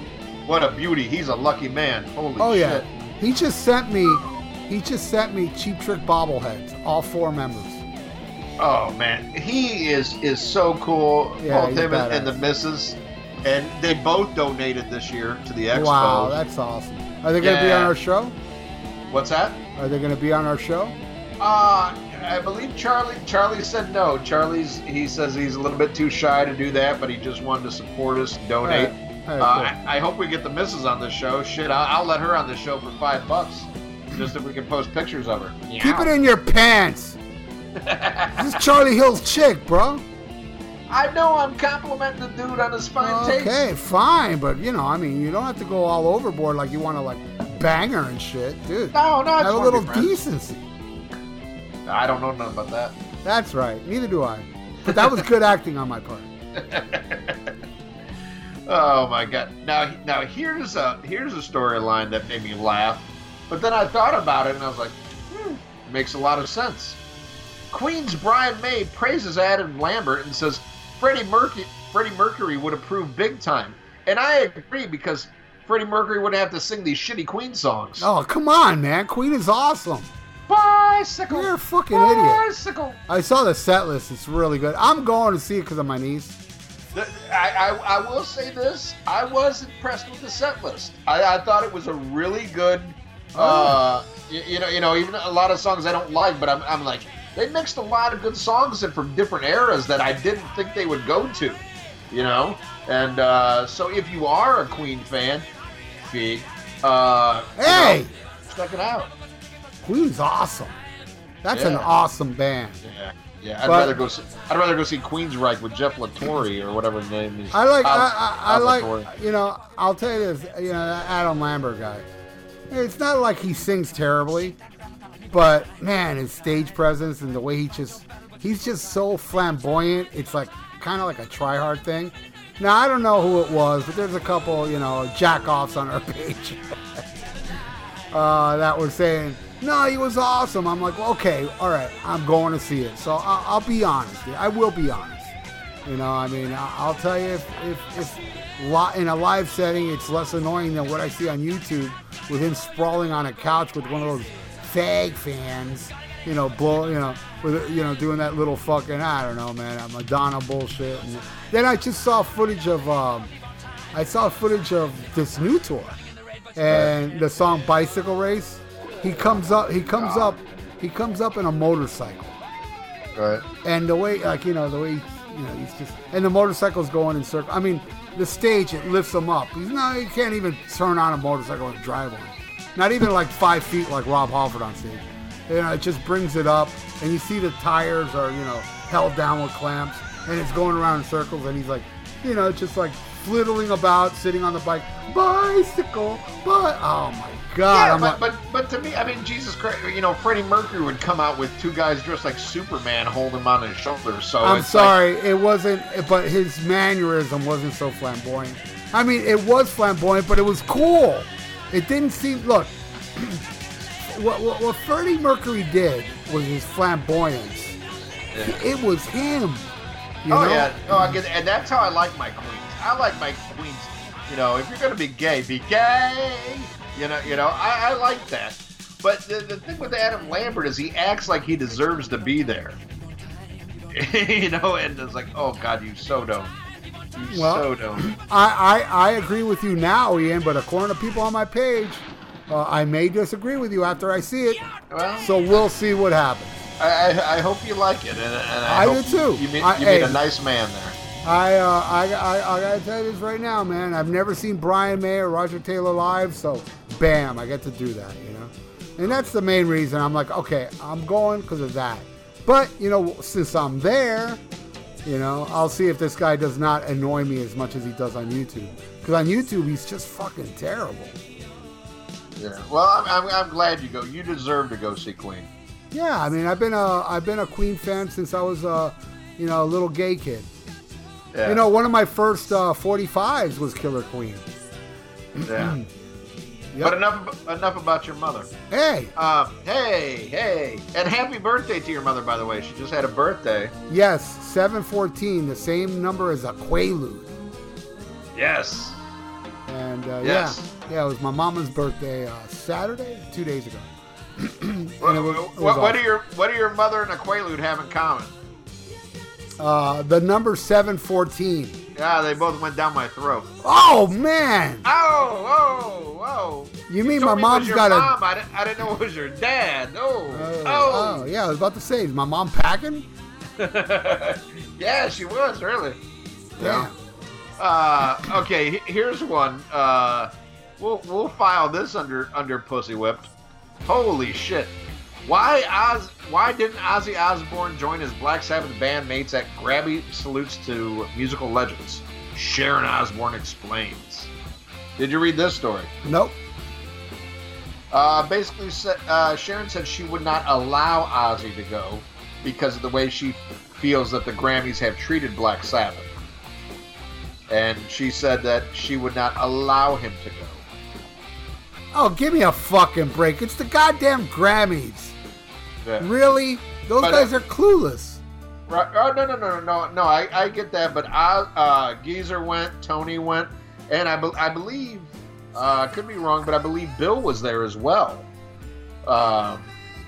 S3: What a beauty. He's a lucky man. Holy
S2: Oh yeah, he just sent me. He just sent me cheap trick bobbleheads, all four members.
S3: Oh, man. He is is so cool.
S2: Yeah,
S3: Both him and, and the missus. And they both donated this year to the expo.
S2: Wow, that's awesome. Are they going to be on our show?
S3: What's that?
S2: Are they going to be on our show?
S3: Uh, I believe Charlie. Charlie said no. Charlie's. He says he's a little bit too shy to do that, but he just wanted to support us, and donate.
S2: All right. All
S3: Uh,
S2: right,
S3: I, I hope we get the missus on this show. Shit, I'll, I'll let her on this show for five bucks, just if we can post pictures of her.
S2: cool. Keep it in your pants. This is Charlie Hill's chick, bro.
S3: I know I'm complimenting the dude on his fine taste.
S2: Okay, fine, but you know, I mean, you don't have to go all overboard like you want to like bang her and shit, dude.
S3: No, no,
S2: Have a little decency.
S3: I don't know nothing about that.
S2: That's right. Neither do I. But that was good acting on my part.
S3: Oh my god! Now, now here's a here's a storyline that made me laugh, but then I thought about it and I was like, hmm, makes a lot of sense. Queen's Brian May praises Adam Lambert and says, Freddie Mercury, Freddie Mercury would approve big time, and I agree because Freddie Mercury wouldn't have to sing these shitty Queen songs.
S2: Oh, come on, man. Queen is awesome.
S3: Bicycle.
S2: You're a fucking idiot.
S3: Bicycle.
S2: I saw the set list. It's really good. I'm going to see it because of my niece.
S3: I, I, I will say this. I was impressed with the set list. I, I thought it was a really good. Uh, you, you know, you know, even a lot of songs I don't like, but I'm, I'm like, they mixed a lot of good songs in from different eras that I didn't think they would go to. You know, and uh, so if you are a Queen fan, Fee, uh, you
S2: Hey!
S3: know, check it out.
S2: Queen's awesome. That's an awesome band.
S3: Yeah, yeah. I'd
S2: But-
S3: rather go. See, I'd rather go see Queensryche with Jeff Latore or whatever his name is.
S2: I like, I,
S3: Oz-
S2: I, I like, you know, I'll tell you this, you know, Adam Lambert guy. It's not like he sings terribly, but man, his stage presence and the way he just, he's just so flamboyant. It's like kind of like a try hard thing. Now, I don't know who it was, but there's a couple, you know, jack offs on our page uh, that were saying, no, he was awesome. I'm like, okay, all right, I'm going to see it. So I'll, I'll be honest. I will be honest. You know, I mean, I'll tell you if, if, if in a live setting, it's less annoying than what I see on YouTube with him sprawling on a couch with one of those fag fans, you know, blow, you know, with you know doing that little fucking I don't know, man, Madonna bullshit. And then I just saw footage of, um, I saw footage of this new tour and the song Bicycle Race. He comes up, he comes up, he comes up in a motorcycle
S3: Right.
S2: and the way like you know the way you know he's just and the motorcycle's going in circle i mean the stage it lifts him up he's not he can't even turn on a motorcycle and drive one not even like five feet like rob halford on stage you know it just brings it up and you see the tires are you know held down with clamps and it's going around in circles and he's like you know just like flittling about sitting on the bike bicycle but oh my god
S3: Yeah,
S2: I'm
S3: but,
S2: like,
S3: but but to me, I mean, Jesus Christ, you know, Freddie Mercury would come out with two guys dressed like Superman holding him on his shoulders. So
S2: I'm
S3: it's like-
S2: sorry, it wasn't, but his mannerism wasn't so flamboyant. I mean, it was flamboyant, but it was cool. It didn't seem. Look, what, what, what Freddie Mercury did was his flamboyance. It was him. You
S3: oh
S2: know?
S3: yeah, oh, I get, and that's how I like my queens. I like my queens. You know, if you're gonna be gay, be gay. You know, you know, I, I like that. But the, the thing with Adam Lambert is he acts like he deserves to be there. you know, and it's like, oh God, you so don't. You
S2: Well-
S3: so don't.
S2: I, I, I agree with you now, Ian, but according to people on my page, uh, I may disagree with you after I see it.
S3: Well,
S2: So we'll see what happens.
S3: I, I, I hope you like it, and, and I,
S2: I
S3: hope
S2: do too.
S3: You, you meet,
S2: I-
S3: you meet
S2: hey.
S3: a nice man there.
S2: I, uh, I, I, I gotta tell you this right now, man. I've never seen Brian May or Roger Taylor live, so bam, I get to do that, you know. And that's the main reason I'm like, okay, I'm going because of that. But you know, since I'm there, you know, I'll see if this guy does not annoy me as much as he does on YouTube. Because on YouTube, he's just fucking terrible.
S3: Yeah. Well, I'm, I'm, I'm glad you go. You deserve to go see Queen.
S2: Yeah, I mean, I've been a, I've been a Queen fan since I was a, you know, a little gay kid.
S3: Yeah.
S2: You know, one of my first uh, 45s was Killer Queen.
S3: Yeah.
S2: Yep.
S3: But enough enough about your mother.
S2: Hey,
S3: Um, hey, hey, and happy birthday to your mother, by the way. She just had a birthday.
S2: Yes, 714, the same number as a Quaalude.
S3: Yes.
S2: And uh,
S3: Yes.
S2: yeah, yeah, it was my mama's birthday uh, Saturday, two days ago. And
S3: What,
S2: was-
S3: what, what do your what do your mother and a Quaalude have in common?
S2: Uh, the number 714.
S3: Yeah, they both went down my throat.
S2: Oh, man!
S3: Oh, whoa, whoa!
S2: You mean
S3: told
S2: my
S3: me it was
S2: mom's
S3: your
S2: got a.
S3: mom. I didn't, I didn't know it was your dad. Oh,
S2: Oh,
S3: oh.
S2: oh, yeah, I was about to say, is my mom packing?
S3: yeah, she was really.
S2: Yeah.
S3: Uh, okay, here's one. Uh, we'll we'll file this under under pussy whipped. Holy shit! Why Oz? Why didn't Ozzy Osbourne join his Black Sabbath bandmates at Grammy salutes to musical legends? Sharon Osbourne explains. Did you read this story?
S2: Nope.
S3: Uh, basically, uh, Sharon said she would not allow Ozzy to go because of the way she feels that the Grammys have treated Black Sabbath. And she said that she would not allow him to go.
S2: Oh, give me a fucking break. It's the goddamn Grammys.
S3: Yeah.
S2: Really? Those
S3: But, uh,
S2: guys are clueless.
S3: Right. Oh no no no no no! I, I get that, but I, uh, Geezer went, Tony went, and I, be, I believe uh, I could be wrong, but I believe Bill was there as well. Um,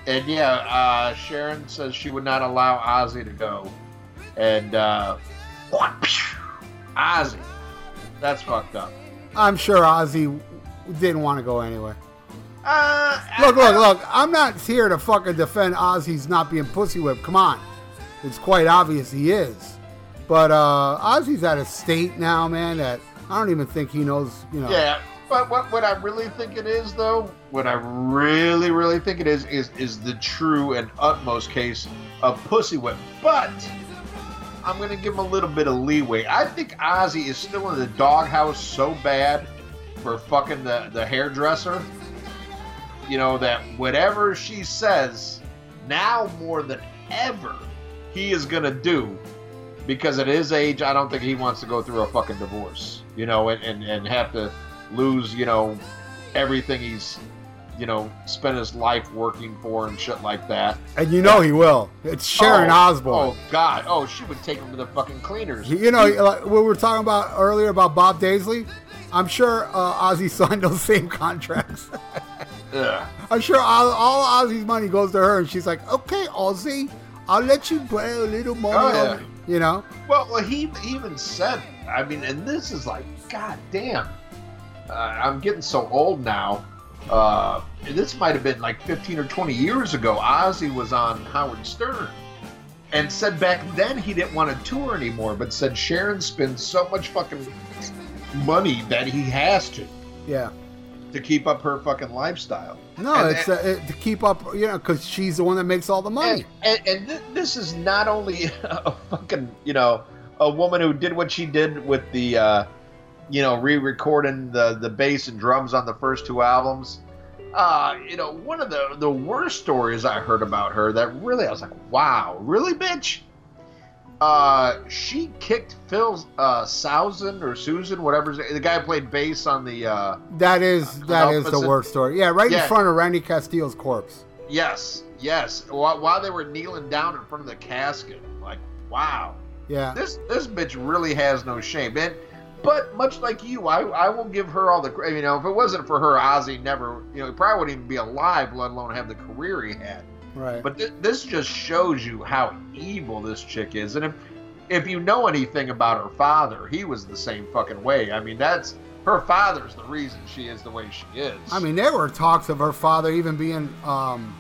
S3: and yeah, uh, Sharon says she would not allow Ozzy to go, and uh, Ozzy, that's fucked up.
S2: I'm sure Ozzy didn't want to go anyway.
S3: Uh,
S2: Look, look, look. I'm not here to fucking defend Ozzy's not being pussy whipped. Come on. It's quite obvious he is. But uh, Ozzy's at a state now, man, that I don't even think he knows, you know.
S3: Yeah, but what what I really think it is though, what I really really think it is is is the true and utmost case of pussy whip. But I'm gonna give him a little bit of leeway. I think Ozzy is still in the doghouse so bad for fucking the the hairdresser. You know that whatever she says now more than ever, he is gonna do because at his age, I don't think he wants to go through a fucking divorce, you know, and, and, and have to lose, you know, everything he's, you know, spent his life working for and shit like that.
S2: And you know he will. It's Sharon
S3: oh,
S2: Osbourne.
S3: Oh, God. Oh, she would take him to the fucking cleaners.
S2: You know, like what we were talking about earlier about Bob Daisley. I'm sure uh, Ozzy signed those same contracts.
S3: Ugh.
S2: I'm sure all, all Ozzy's money goes to her, and she's like, "Okay, Ozzy, I'll let you pay a little more."
S3: Oh, yeah.
S2: You know,
S3: Well, well, he even said, I mean, and this is like, God damn. Uh, I'm getting so old now. Uh, this might have been like 15 or 20 years ago. Ozzy was on Howard Stern and said back then he didn't want to tour anymore, but said Sharon spends so much fucking money that he has to
S2: yeah.
S3: To keep up her fucking lifestyle.
S2: No,
S3: And-
S2: it's uh, it, to keep up, you know, because she's the one that makes all the money.
S3: And, and, and th- this is not only a fucking, you know, a woman who did what she did with the, uh, you know, re-recording the the bass and drums on the first two albums. Uh, you know, one of the the worst stories I heard about her that really I was like, wow, really, bitch. Uh, she kicked Phil uh, Soussan or Susan, whatever the guy played bass on the. Uh,
S2: that is that is the worst story. Yeah, right
S3: Yeah.
S2: in front of Randy Castillo's corpse.
S3: yes, yes. While, while they were kneeling down in front of the casket, like, wow.
S2: Yeah,
S3: this this bitch really has no shame, man. But much like you, I I will give her all the. You know, if it wasn't for her, Ozzy never, you know, he probably wouldn't even be alive, let alone have the career he had.
S2: Right.
S3: But th- this just shows you how evil this chick is, and if if you know anything about her father, he was the same fucking way. I mean, that's her father's the reason she is the way she is.
S2: I mean, there were talks of her father even being um,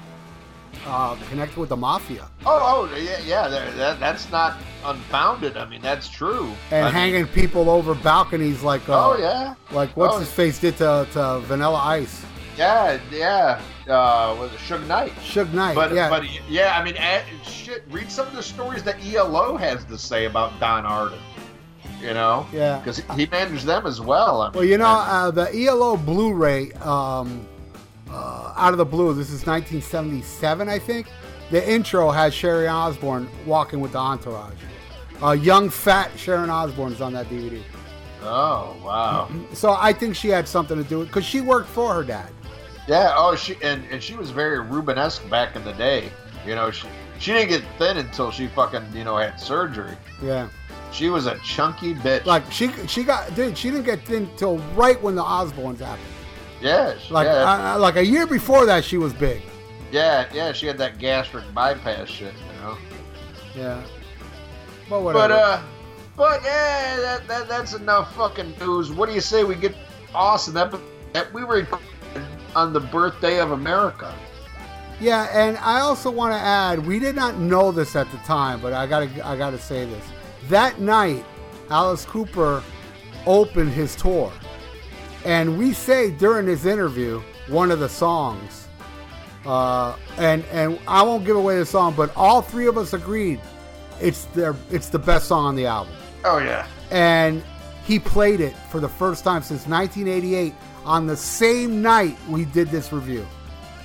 S2: uh, connected with the mafia
S3: oh, oh, yeah, yeah, that, that, that's not unfounded. I mean, that's true.
S2: and
S3: I mean,
S2: hanging people over balconies like uh,
S3: Oh yeah.
S2: like what's
S3: Oh.
S2: his face did to, to Vanilla Ice,
S3: Yeah, yeah. Uh, was it Suge Knight?
S2: Suge Knight.
S3: But
S2: yeah,
S3: but yeah, I mean, eh, shit. Read some of the stories that ELO has to say about Don Arden. You know,
S2: yeah.
S3: because he managed them as well. I
S2: Well, you know, uh, the ELO Blu-ray, um, uh, out of the blue. This is 1977, I think. The intro has Sherry Osbourne walking with the entourage. Uh, young, fat Sharon Osbourne is on that DVD.
S3: oh wow,
S2: So I think she had something to do with because she worked for her dad.
S3: Yeah. Oh, she and and she was very Rubenesque back in the day. You know, she she didn't get thin until she fucking you know had surgery.
S2: Yeah,
S3: She was a chunky bitch.
S2: like she she got dude. She didn't get thin till right when the Osbournes happened.
S3: yeah, she-
S2: Like
S3: yeah,
S2: uh, like a year before that, she was big.
S3: yeah, yeah. She had that gastric bypass shit. You know.
S2: Yeah, but whatever.
S3: But uh, but yeah, that, that that's enough fucking news. What do you say we get awesome that that we recorded on the birthday of America?
S2: Yeah, and I also want to add, we did not know this at the time, but I gotta I gotta say this. That night, Alice Cooper opened his tour, and we say during this interview one of the songs, uh, and and I won't give away the song, but all three of us agreed it's their it's the best song on the album,
S3: Oh yeah,
S2: and he played it for the first time since 1988 on the same night we did this review.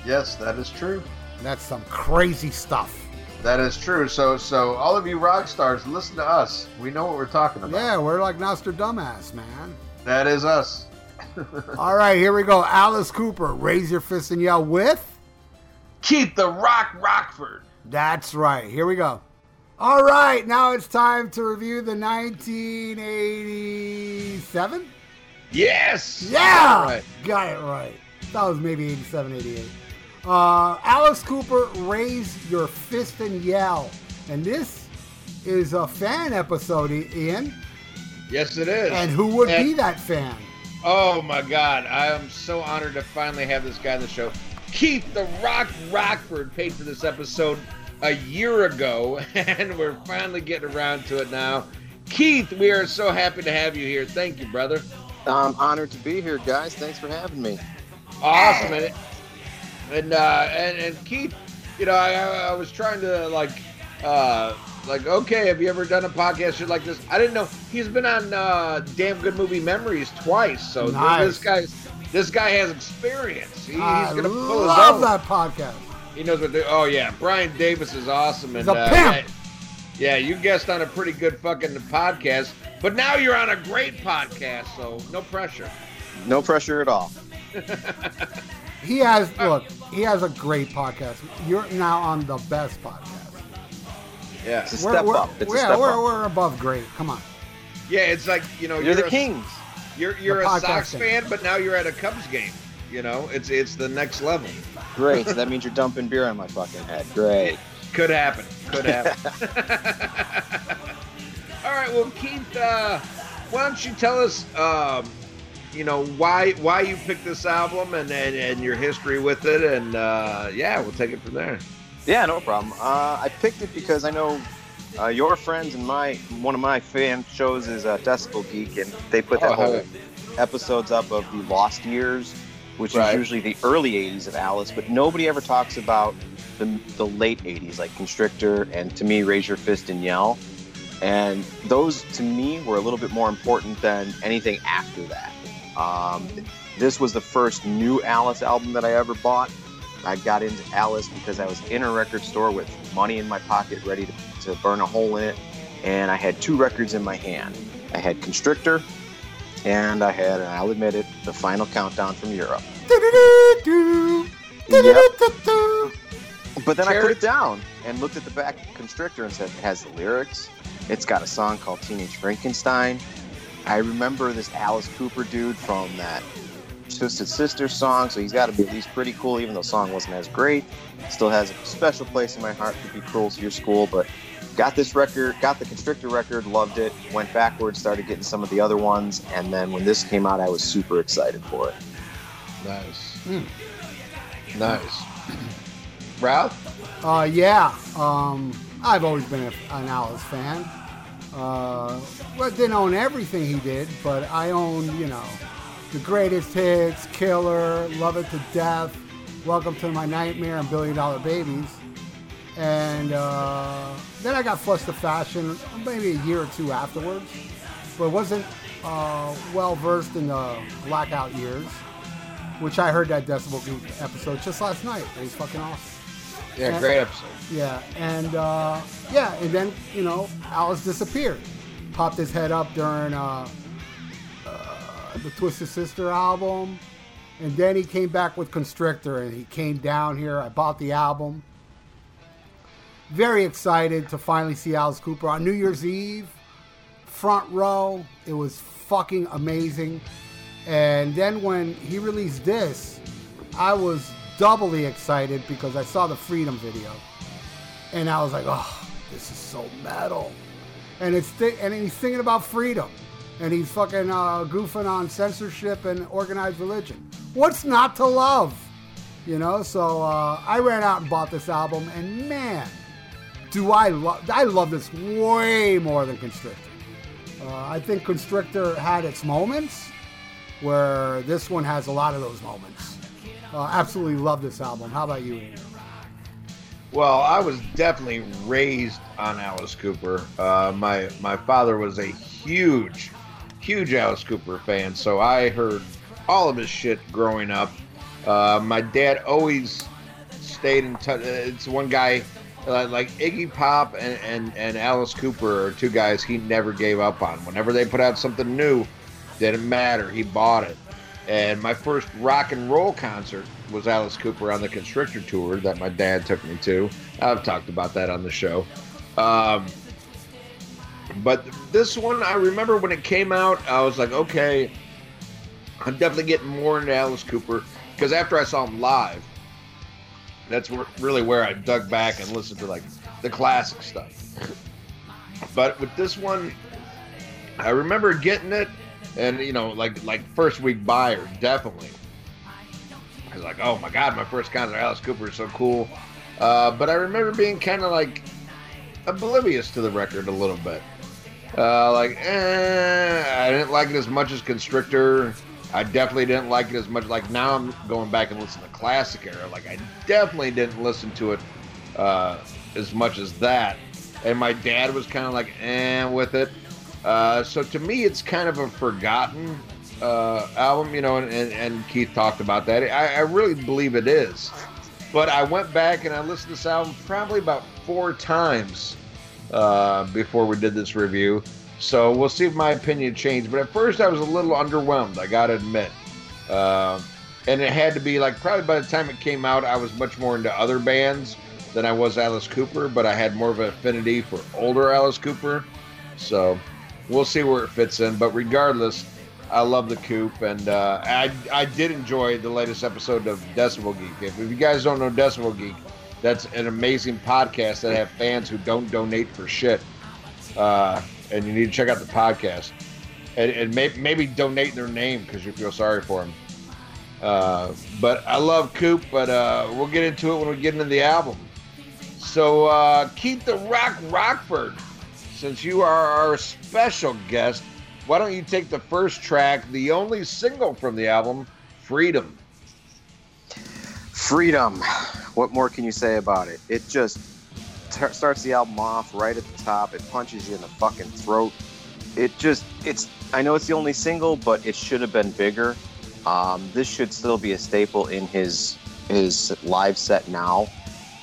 S3: yes, that is true.
S2: That's some crazy stuff.
S3: That is true. So so all of you rock stars, listen to us. We know what we're talking about.
S2: Yeah, we're like Nostradamus, man.
S3: That is us.
S2: All right, here we go. Alice Cooper, raise your fist and yell with.
S3: Keith the rock Rockford.
S2: That's right. Here we go. All right, now it's time to review the 1987.
S3: Yes.
S2: Yeah,
S3: All right.
S2: got it right. That was maybe 87, 88. Uh, Alice Cooper, raise your fist and yell. And this is a fan episode, Ian.
S3: Yes, it is.
S2: And who would
S3: And-
S2: be that fan?
S3: Oh my God! I am so honored to finally have this guy on the show. Keith the Rock Rockford paid for this episode a year ago, and we're finally getting around to it now. Keith, we are so happy to have you here. Thank you, brother.
S4: I'm honored to be here, guys. Thanks for having me.
S3: Awesome, and and uh, and, and Keith, you know, I, I was trying to like, uh, like, okay, have you ever done a podcast shit like this? I didn't know he's been on uh, Damn Good Movie Memories twice, so
S2: Nice.
S3: this guy's this guy has experience. He, he's
S2: I
S3: gonna pull his
S2: love
S3: own.
S2: that podcast.
S3: He knows what to. Oh yeah, Brian Davis is awesome,
S2: He's
S3: and
S2: a
S3: uh,
S2: pimp.
S3: Yeah, you guessed on a pretty good fucking podcast, but now you're on a great podcast, so no pressure.
S4: No pressure at all.
S2: He has look. He has a great podcast. You're now on the best podcast.
S3: Yeah,
S4: It's a step
S2: we're,
S4: up. It's a
S2: yeah,
S4: step
S2: we're,
S4: up.
S2: we're above great. Come on.
S3: yeah, it's like you know
S4: You're the
S3: a-
S4: kings.
S3: You're you're
S2: The
S3: a Sox
S2: podcasting.
S3: fan, but now you're at a Cubs game. You know, it's it's the next level.
S4: Great. So that means you're dumping beer on my fucking head. Great.
S3: Could happen. Could happen. All right. Well, Keith, uh, why don't you tell us, um, you know, why why you picked this album and and, and your history with it, and uh, yeah, we'll take it from there.
S4: Yeah, no problem. Uh, I picked it because I know uh, your friends and my one of my fan shows is uh, Decibel Geek, and they put that
S3: Oh,
S4: whole
S3: okay.
S4: episodes up of the lost years, which
S3: Right.
S4: is usually the early '80s of Alice, but nobody ever talks about the, the late '80s, like Constrictor and to me, Raise Your Fist and Yell. And those to me were a little bit more important than anything after that. Um, this was the first new Alice album that I ever bought. I got into Alice because I was in a record store with money in my pocket, ready to, to burn a hole in it. And I had two records in my hand. I had Constrictor, and I had, and I'll admit it, the final countdown from Europe.
S2: Do-do-do-do.
S4: But then I put it down and looked at the back of Constrictor and said, it has the lyrics. It's got a song called Teenage Frankenstein. I remember this Alice Cooper dude from that Twisted Sister song, so he's got to be at least pretty cool, even though the song wasn't as great. Still has a special place in my heart to be cruel to your school, but got this record, got the Constrictor record, loved it, went backwards, started getting some of the other ones, and then when this came out, I was super excited for it.
S3: Nice.
S2: Hmm.
S3: Nice. Ralph?
S2: Uh, yeah. Um, I've always been a, an Alice fan. Uh, well, didn't own everything he did, but I owned, you know, the greatest hits, Killer, Love It to Death, Welcome to My Nightmare, and Billion Dollar Babies. And uh, then I got Flush the Fashion maybe a year or two afterwards, but wasn't uh, well versed in the blackout years, which I heard that Decibel Geek episode just last night. It was fucking awesome.
S3: Yeah,
S2: Yeah.
S3: great episode.
S2: Yeah, and uh, yeah, and then you know Alice disappeared, popped his head up during uh, uh, the Twisted Sister album, and then he came back with Constrictor, and he came down here. I bought the album. Very excited to finally see Alice Cooper on New Year's Eve, front row. It was fucking amazing. And then when he released this, I was doubly excited because I saw the Freedom video, and I was like, "Oh, this is so metal." And it's thi- and he's singing about freedom, and he's fucking uh, goofing on censorship and organized religion. What's not to love? You know. So uh, I ran out and bought this album, and man, do I love! I love this way more than Constrictor. Uh, I think Constrictor had its moments, where this one has a lot of those moments. Uh, absolutely love this album. How about you? Ian?
S3: Well, I was definitely raised on Alice Cooper. Uh, my my father was a huge, huge Alice Cooper fan, so I heard all of his shit growing up. Uh, my dad always stayed in touch. It's one guy uh, like Iggy Pop and, and and Alice Cooper are two guys he never gave up on. Whenever they put out something new, didn't matter. He bought it. And my first rock and roll concert was Alice Cooper on the Constrictor tour that my dad took me to. I've talked about that on the show. Um, but this one, I remember when it came out, I was like, okay, I'm definitely getting more into Alice Cooper because after I saw him live, that's really where I dug back and listened to like the classic stuff. But with this one, I remember getting it, and you know, like like first week buyer, definitely. I was like, oh my god, my first concert, Alice Cooper is so cool. Uh, but I remember being kind of like oblivious to the record a little bit. Uh, like, eh, I didn't like it as much as Constrictor. I definitely didn't like it as much. Like now, I'm going back and listening to classic era. Like I definitely didn't listen to it uh, as much as that. And my dad was kind of like, eh, with it. Uh, so to me, it's kind of a forgotten uh, album, you know. And, and, and, Keith talked about that. I, I really believe it is. But I went back and I listened to this album probably about four times uh, before we did this review. So we'll see if my opinion changed. But at first, I was a little underwhelmed. I gotta admit. Uh, and it had to be like probably by the time it came out, I was much more into other bands than I was Alice Cooper. But I had more of an affinity for older Alice Cooper. So we'll see where it fits in. But regardless, I love the Coop, and uh, I I did enjoy the latest episode of Decibel Geek. If, if you guys don't know Decibel Geek, that's an amazing podcast that have fans who don't donate for shit. Uh, and you need to check out the podcast and, and may, maybe donate their name because you feel sorry for them. Uh, but I love Coop, but uh, we'll get into it when we get into the album. So, uh, Keith the Rock Rockford, since you are our special guest, why don't you take the first track, the only single from the album, Freedom?
S4: Freedom. What more can you say about it? It just starts the album off right at the top. It punches you in the fucking throat. It just, it's, I know it's the only single, but it should have been bigger. Um, this should still be a staple in his his live set now.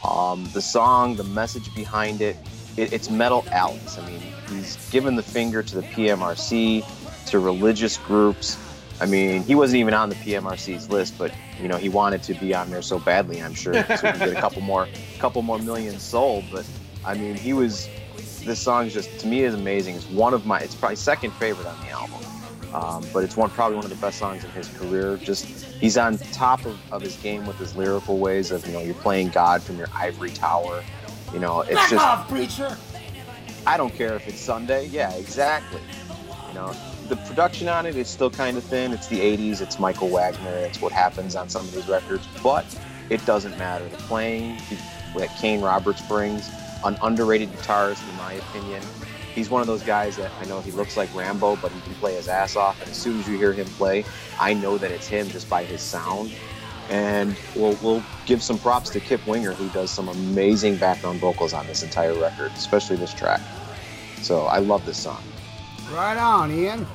S4: Um, the song, the message behind it, it, it's metal Alice. I mean, he's given the finger to the PMRC, to religious groups. I mean, he wasn't even on the PMRC's list, but you know, he wanted to be on there so badly. I'm sure so can get a couple more, couple more million sold. But I mean, he was. This song is just to me is amazing. It's one of my. It's probably second favorite on the album. Um, but it's one probably one of the best songs in his career. Just he's on top of, of his game with his lyrical ways of you know you're playing God from your ivory tower. You know it's
S2: Back
S4: just
S2: off, preacher.
S4: I don't care if it's Sunday. Yeah, exactly. You know the production on it is still kind of thin. It's the 80s. It's Michael Wagner. It's what happens on some of these records, but it doesn't matter. The playing that Kane Roberts brings, an underrated guitarist in my opinion. He's one of those guys that I know he looks like Rambo, but he can play his ass off. And as soon as you hear him play, I know that it's him just by his sound. And we'll, we'll give some props to Kip Winger, who does some amazing background vocals on this entire record, especially this track. So I love this song.
S2: Right on, Ian.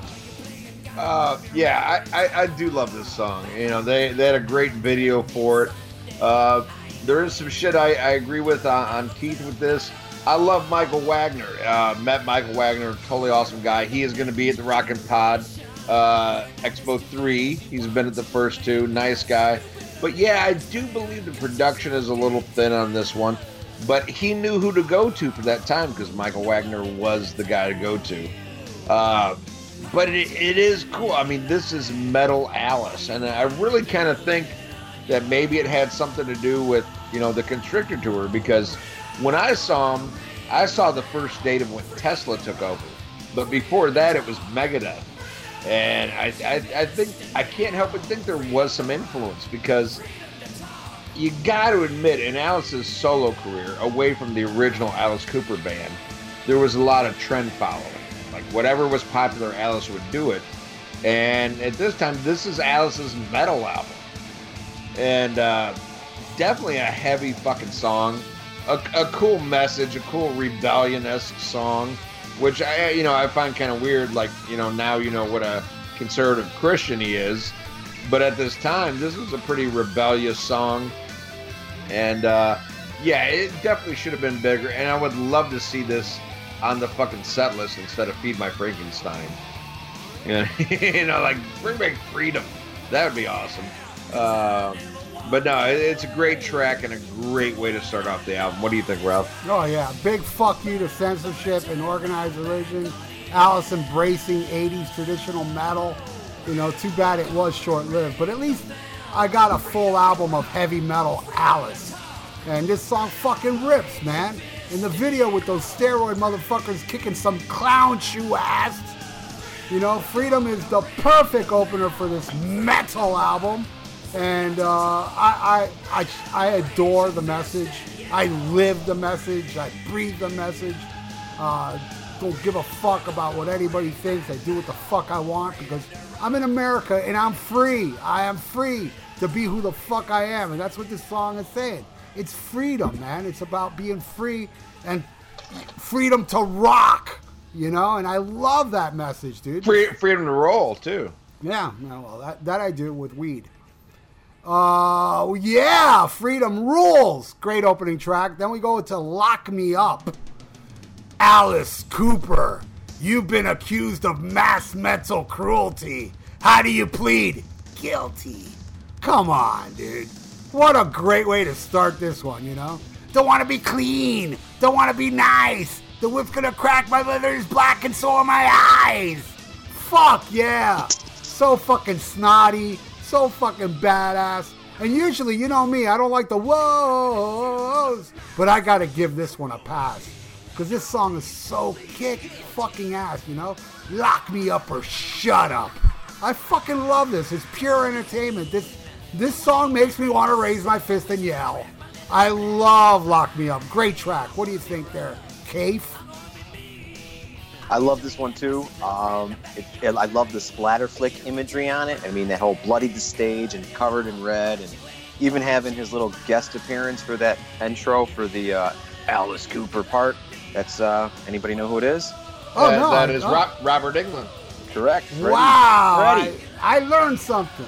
S3: Uh, yeah, I, I, I, do love this song. You know, they, they had a great video for it. Uh, there is some shit I, I agree with on, on Keith with this. I love Michael Wagner. Uh, met Michael Wagner, totally awesome guy. He is going to be at the Rockin' Pod uh, Expo 3. He's been at the first two. Nice guy. But yeah, I do believe the production is a little thin on this one. But he knew who to go to for that time because Michael Wagner was the guy to go to. Uh, but it, it is cool. I mean, this is Metal Alice, and I really kind of think that maybe it had something to do with you know the Constrictor tour because when I saw him, I saw the first date of when Tesla took over, but before that it was Megadeth, and I, I, I think I can't help but think there was some influence because you got to admit in Alice's solo career, away from the original Alice Cooper band, there was a lot of trend following. Like whatever was popular, Alice would do it. And at this time, this is Alice's metal album, and uh, definitely a heavy fucking song, a, a cool message, a cool rebellion-esque song, which I you know I find kind of weird. Like you know now you know what a conservative Christian he is, but at this time, this was a pretty rebellious song, and uh, yeah, it definitely should have been bigger. And I would love to see this on the fucking set list instead of Feed My Frankenstein. You know, you know like bring back freedom. That would be awesome. Uh, But no, it's a great track and a great way to start off the album. What do you think, Ralph?
S2: Oh yeah, big fuck you to censorship and organized religion. Alice embracing 80s traditional metal. You know, too bad it was short-lived, but at least I got a full album of heavy metal Alice. And this song fucking rips, man. In the video with those steroid motherfuckers kicking some clown shoe ass. You know, Freedom is the perfect opener for this metal album. And uh, I, I, I, I adore the message. I live the message. I breathe the message. Uh, don't give a fuck about what anybody thinks. I do what the fuck I want because I'm in America and I'm free. I am free to be who the fuck I am. And that's what this song is saying. It's freedom, man. It's about being free and freedom to rock, you know? And I love that message, dude.
S3: Free, freedom to roll too.
S2: Yeah, well, that, that I do with weed. Uh, yeah, Freedom Rules. Great opening track. Then we go to Lock Me Up. Alice Cooper, you've been accused of mass mental cruelty. How do you plead? Guilty. Come on, dude. What a great way to start this one, you know? Don't want to be clean. Don't want to be nice. The whip's gonna crack. My leather is black, and so are my eyes. Fuck yeah. So fucking snotty. So fucking badass. And usually, you know me, I don't like the whoas, but I gotta give this one a pass. Because this song is so kick fucking ass, you know? Lock me up or shut up. I fucking love this. It's pure entertainment. This this song makes me want to raise my fist and yell. I love Lock Me Up. Great track. What do you think there? Cafe?
S4: I love this one too. Um, it, it- I love the splatter flick imagery on it. I mean, that whole bloodied the stage and covered in red, and even having his little guest appearance for that intro for the uh, Alice Cooper part. That's uh, anybody know who it is?
S2: Oh,
S3: Uh,
S2: no.
S3: that
S2: I-
S3: is. Ro- Robert Englund.
S4: Correct. Freddie.
S2: Wow.
S4: Freddie.
S2: I, I learned something.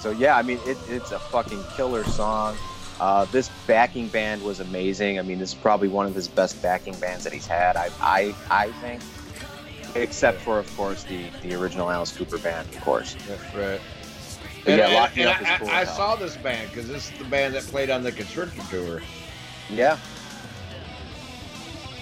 S4: So yeah, I mean, it, it's a fucking killer song. Uh, this backing band was amazing. I mean, this is probably one of his best backing bands that he's had. I, I, I think, except for of course the the original Alice Cooper band, of course.
S3: That's right.
S4: But
S3: And,
S4: yeah,
S3: and- and
S4: Up is
S3: I,
S4: cool
S3: I
S4: hell.
S3: saw this band because this is the band that played on the Constrictor tour.
S4: Yeah.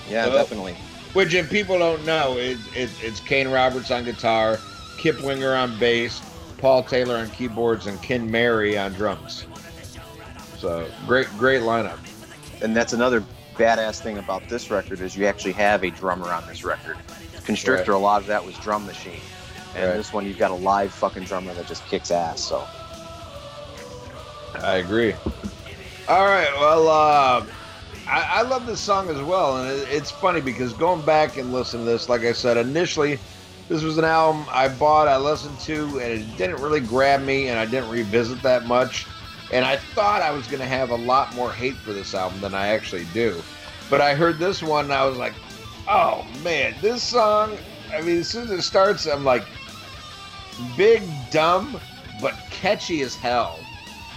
S4: Yeah,
S3: So-
S4: definitely.
S3: Which, if people don't know, it, it, it's Kane Roberts on guitar, Kip Winger on bass, Paul Taylor on keyboards, and Ken Mary on drums. So great, great lineup.
S4: And that's another badass thing about this record is you actually have a drummer on this record. Constrictor, a lot of that was drum machine, and
S3: Right.
S4: this one you've got a live fucking drummer that just kicks ass. So
S3: I agree. All right, well, uh, I, I love this song as well, and it, it's funny because going back and listening to this, like I said, initially, this was an album I bought, I listened to, and it didn't really grab me, and I didn't revisit that much. And I thought I was going to have a lot more hate for this album than I actually do. But I heard this one, and I was like, oh man, this song, I mean, as soon as it starts, I'm like, big, dumb, but catchy as hell.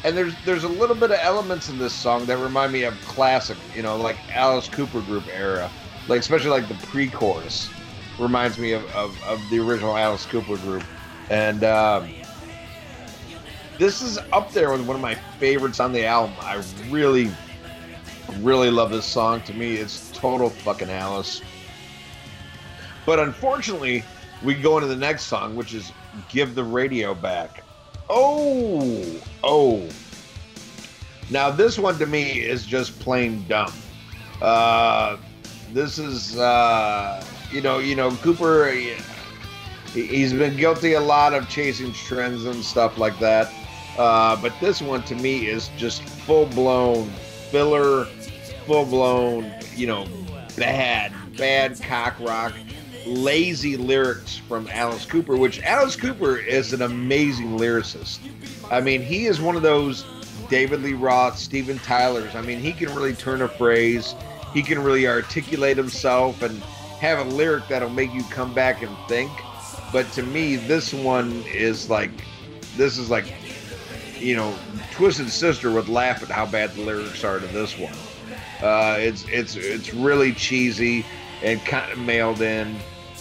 S3: And there's there's a little bit of elements in this song that remind me of classic, you know, like Alice Cooper group era, like especially like the pre-chorus reminds me of, of, of the original Alice Cooper group, and um, this is up there with one of my favorites on the album. I really, really love this song. To me, it's total fucking Alice. But unfortunately, we go into the next song, which is "Give the Radio Back." Oh, oh. Now this one to me is just plain dumb. Uh, this is, uh, you know, you know, Cooper. he- He's been guilty a lot of chasing trends and stuff like that. Uh, but this one to me is just full blown filler, full blown, you know, bad, bad cock rock, lazy lyrics from Alice Cooper, which Alice Cooper is an amazing lyricist. I mean, he is one of those David Lee Roth, Steven Tyler's. I mean, he can really turn a phrase, he can really articulate himself and have a lyric that'll make you come back and think. But to me, this one is like, this is like, you know, Twisted Sister would laugh at how bad the lyrics are to this one. Uh, it's it's it's really cheesy and kind of mailed in,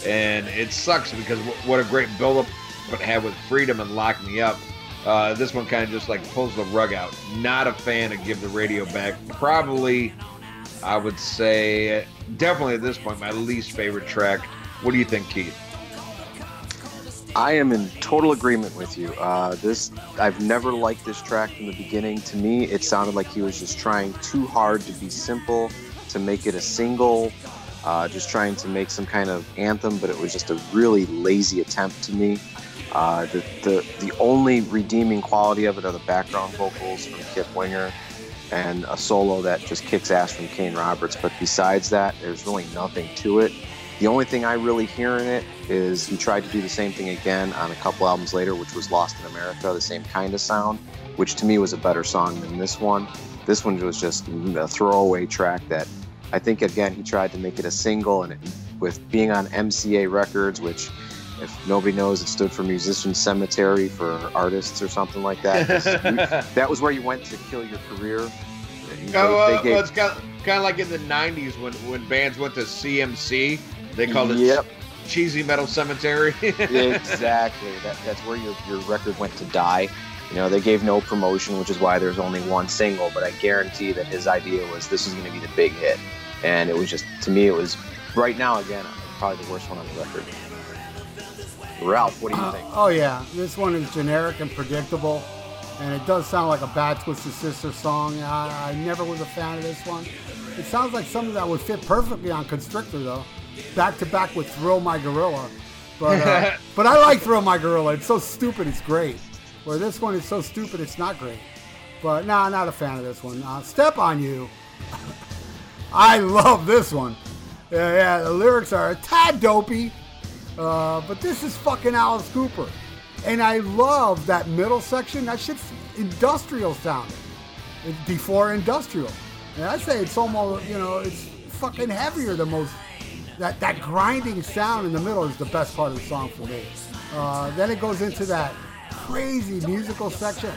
S3: and it sucks because what a great buildup it had with Freedom and Lock Me Up. Uh, this one kind of just like pulls the rug out. Not a fan of Give the Radio Back. Probably, I would say, definitely at this point, my least favorite track. What do you think, Keith?
S4: I am in total agreement with you. Uh, this I've never liked this track from the beginning. To me, it sounded like he was just trying too hard to be simple, to make it a single, uh, just trying to make some kind of anthem. But it was just a really lazy attempt to me. Uh, the, the the only redeeming quality of it are the background vocals from Kip Winger and a solo that just kicks ass from Kane Roberts. But besides that, there's really nothing to it. The only thing I really hear in it is he tried to do the same thing again on a couple albums later, which was Lost in America, the same kind of sound, which to me was a better song than this one. This one was just a throwaway track that I think, again, he tried to make it a single, and it, with being on MCA Records, which if nobody knows, it stood for Musician Cemetery for artists or something like that. that was where you went to kill your career.
S3: Oh, uh, gave, well, it's kind of, kind of like in the '90s when when bands went to CMC they called it yep. Cheesy Metal Cemetery.
S4: exactly. That, that's where your, your record went to die. You know, they gave no promotion, which is why there's only one single, but I guarantee that his idea was this is going to be the big hit. And it was just, to me, it was right now, again, probably the worst one on the record. Ralph, what do you uh, think?
S2: Oh, yeah. This one is generic and predictable, and it does sound like a bad Twisted Sister song. I, I never was a fan of this one. It sounds like something that would fit perfectly on Constrictor, though back to back with Thrill My Gorilla. But uh, but I like Thrill My Gorilla. It's so stupid, it's great. Where this one is so stupid, it's not great. But nah, not a fan of this one. Uh, Step on You. I love this one. Yeah, yeah, the lyrics are a tad dopey, uh, but this is fucking Alice Cooper. And I love that middle section. That shit's industrial sounding. Before industrial. And I say it's almost, you know, it's fucking heavier than most that, that grinding sound in the middle is the best part of the song for me. Uh, then it goes into that crazy musical section.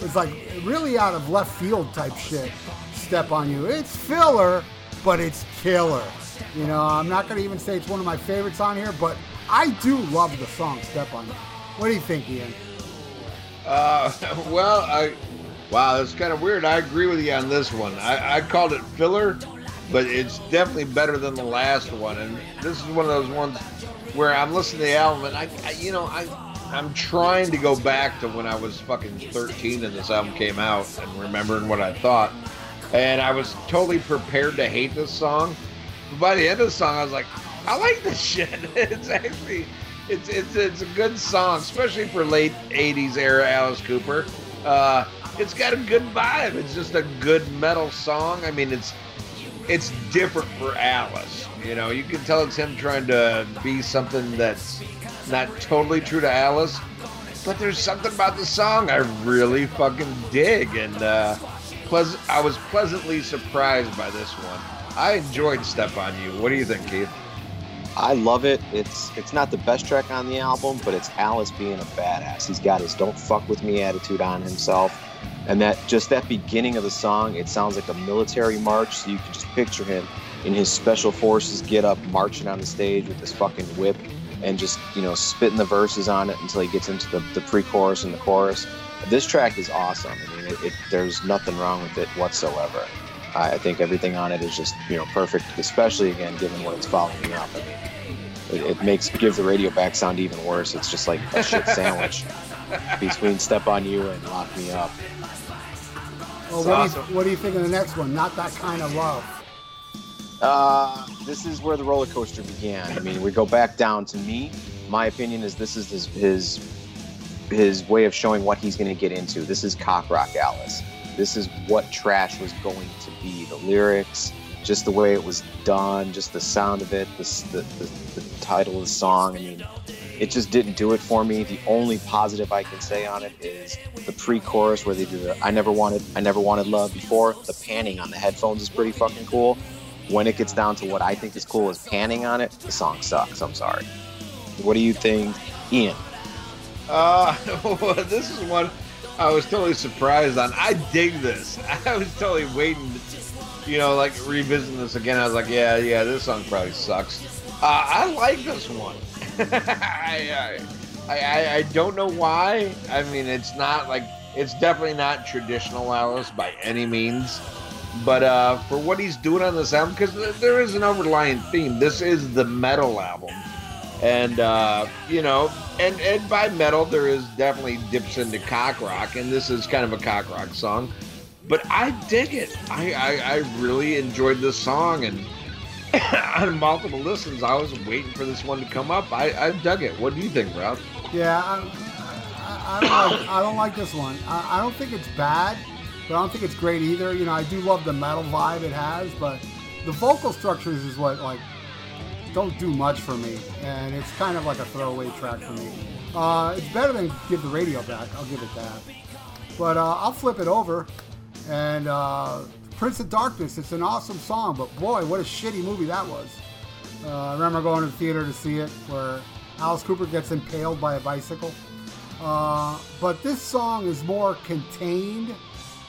S2: It's like really out of left field type shit. Step on you. It's filler, but it's killer. You know, I'm not gonna even say it's one of my favorites on here, but I do love the song Step on You. What do you think, Ian?
S3: Uh, well, I Wow, that's kind of weird. I agree with you on this one. I, I called it filler, but it's definitely better than the last one. And this is one of those ones where I'm listening to the album and I, I you know, I I'm trying to go back to when I was fucking 13 and this album came out and remembering what I thought. And I was totally prepared to hate this song. But by the end of the song, I was like, I like this shit. It's actually, it's it's it's a good song, especially for late 80s era Alice Cooper. Uh, it's got a good vibe. It's just a good metal song. I mean, it's it's different for Alice. You know, you can tell it's him trying to be something that's not totally true to Alice, but there's something about the song I really fucking dig, and uh, I was pleasantly surprised by this one. I enjoyed "Step on You." What do you think, Keith?
S4: I love it. It's it's not the best track on the album, but it's Alice being a badass. He's got his "Don't fuck with me" attitude on himself and that just that beginning of the song it sounds like a military march so you can just picture him in his special forces get up marching on the stage with this fucking whip and just you know spitting the verses on it until he gets into the, the pre-chorus and the chorus. This track is awesome. I mean it, it, there's nothing wrong with it whatsoever. I, I think everything on it is just you know perfect especially again given what it's following up. I mean it, it makes give the radio back sound even worse. It's just like a shit sandwich between step on you and lock me up
S2: well, what, awesome. do you, what do you think of the next one? Not that kind of love.
S4: Uh, this is where the roller coaster began. I mean, we go back down to me. My opinion is this is his his, his way of showing what he's going to get into. This is cock rock Alice. This is what trash was going to be. The lyrics, just the way it was done, just the sound of it, the, the, the, the title of the song. I mean, it just didn't do it for me. The only positive I can say on it is the pre-chorus where they do the "I never wanted, I never wanted love before." The panning on the headphones is pretty fucking cool. When it gets down to what I think is cool is panning on it, the song sucks. I'm sorry. What do you think, Ian?
S3: Uh, well, this is one I was totally surprised on. I dig this. I was totally waiting, to, you know, like revisiting this again. I was like, yeah, yeah, this song probably sucks. Uh, I like this one. I, I, I, don't know why. I mean, it's not like it's definitely not traditional Alice by any means. But uh, for what he's doing on this album, because there is an overlying theme. This is the metal album, and uh, you know, and and by metal there is definitely dips into cock rock, and this is kind of a cock rock song. But I dig it. I I, I really enjoyed this song, and on multiple listens, I was waiting for this one to come up. I, I dug it. What do you think, Rob?
S2: Yeah, I, I, I, don't like I don't like this one. I, I don't think it's bad, but I don't think it's great either. You know, I do love the metal vibe it has, but the vocal structures is what like don't do much for me, and it's kind of like a throwaway track for me. Uh, it's better than Give the Radio Back. I'll give it that. But uh, I'll flip it over, and uh, Prince of Darkness. It's an awesome song, but boy, what a shitty movie that was. Uh, I remember going to the theater to see it, where Alice Cooper gets impaled by a bicycle. Uh, but this song is more contained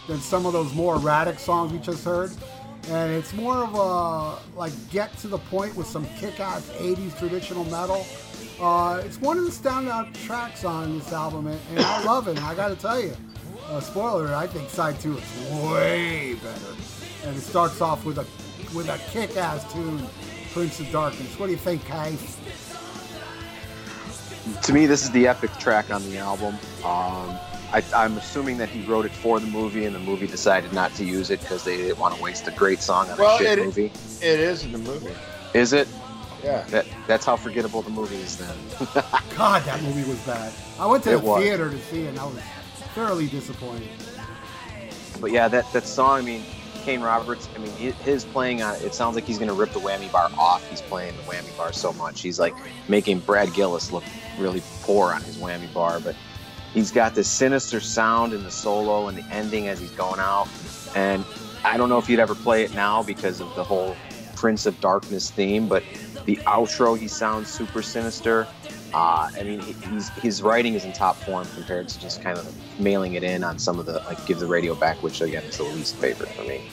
S2: than some of those more erratic songs we just heard. And it's more of a like get to the point with some kick-ass 80s traditional metal. Uh, it's one of the standout tracks on this album, and, and I love it. I got to tell you, uh, spoiler, I think side two is way better, and it starts off with a with a kick-ass tune, Prince of Darkness. What do you think, Kai?
S4: To me, this is the epic track on the album. Um, I, am assuming that he wrote it for the movie, and the movie decided not to use it because they didn't want to waste a great song on well, a shit
S3: it,
S4: movie.
S3: It is in the movie.
S4: Is it?
S3: Yeah.
S4: That, that's how forgettable the movie is then.
S2: God, that movie was bad. I went to it the was. theater to see it, and I was thoroughly disappointed.
S4: But yeah, that, that song, I mean, Kane Roberts, I mean, his playing on it sounds like he's going to rip the whammy bar off. He's playing the whammy bar so much. He's like making Brad Gillis look really poor on his whammy bar, but he's got this sinister sound in the solo and the ending as he's going out. And I don't know if you'd ever play it now because of the whole Prince of Darkness theme, but the outro, he sounds super sinister. Uh, I mean, he's, his writing is in top form compared to just kind of mailing it in on some of the, like, Give the Radio Back, which again is the least favorite for me.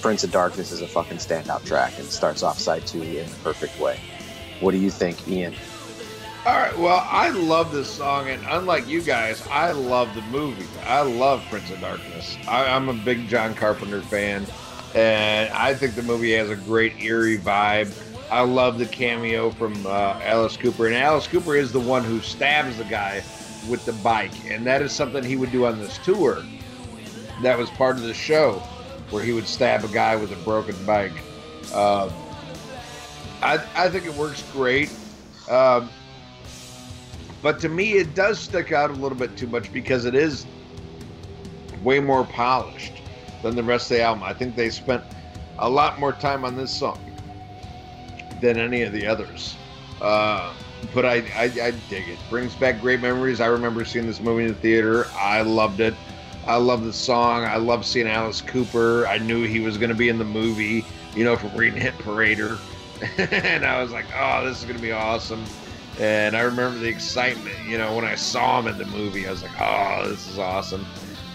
S4: Prince of Darkness is a fucking standout track and starts off side two in the perfect way. What do you think, Ian?
S3: All right, well, I love this song, and unlike you guys, I love the movie. I love Prince of Darkness. I, I'm a big John Carpenter fan, and I think the movie has a great eerie vibe. I love the cameo from uh, Alice Cooper, and Alice Cooper is the one who stabs the guy with the bike, and that is something he would do on this tour. That was part of the show, where he would stab a guy with a broken bike. Um, I, I think it works great. Um, but to me, it does stick out a little bit too much because it is way more polished than the rest of the album. I think they spent a lot more time on this song than any of the others. Uh, but I, I, I dig it. Brings back great memories. I remember seeing this movie in the theater. I loved it. I love the song. I love seeing Alice Cooper. I knew he was going to be in the movie, you know, from reading Hit Parader. and I was like, oh, this is going to be awesome. And I remember the excitement, you know, when I saw him in the movie. I was like, oh, this is awesome.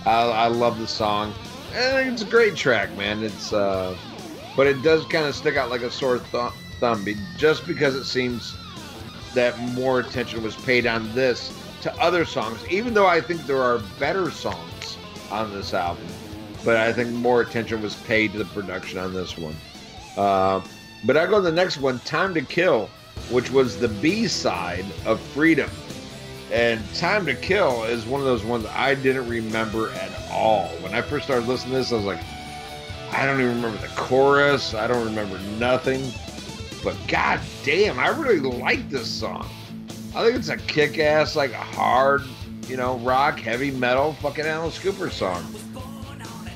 S3: I, I love the song. And it's a great track, man. It's, uh, but it does kind of stick out like a sore th- thumb just because it seems that more attention was paid on this to other songs, even though I think there are better songs on this album. But I think more attention was paid to the production on this one. Uh, but I go to the next one, Time to Kill which was the B side of Freedom. And Time to Kill is one of those ones I didn't remember at all. When I first started listening to this, I was like, I don't even remember the chorus. I don't remember nothing. But god damn, I really like this song. I think it's a kick ass, like a hard, you know, rock, heavy metal fucking Alice Cooper song.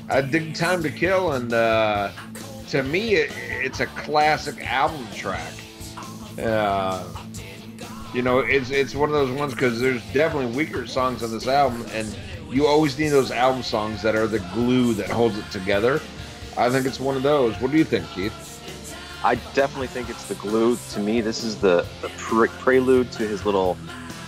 S3: I dig Time to Kill, and uh, to me, it, it's a classic album track. Uh, you know, it's it's one of those ones because there's definitely weaker songs on this album, and you always need those album songs that are the glue that holds it together. I think it's one of those. What do you think, Keith?
S4: I definitely think it's the glue. To me, this is the, the pre- prelude to his little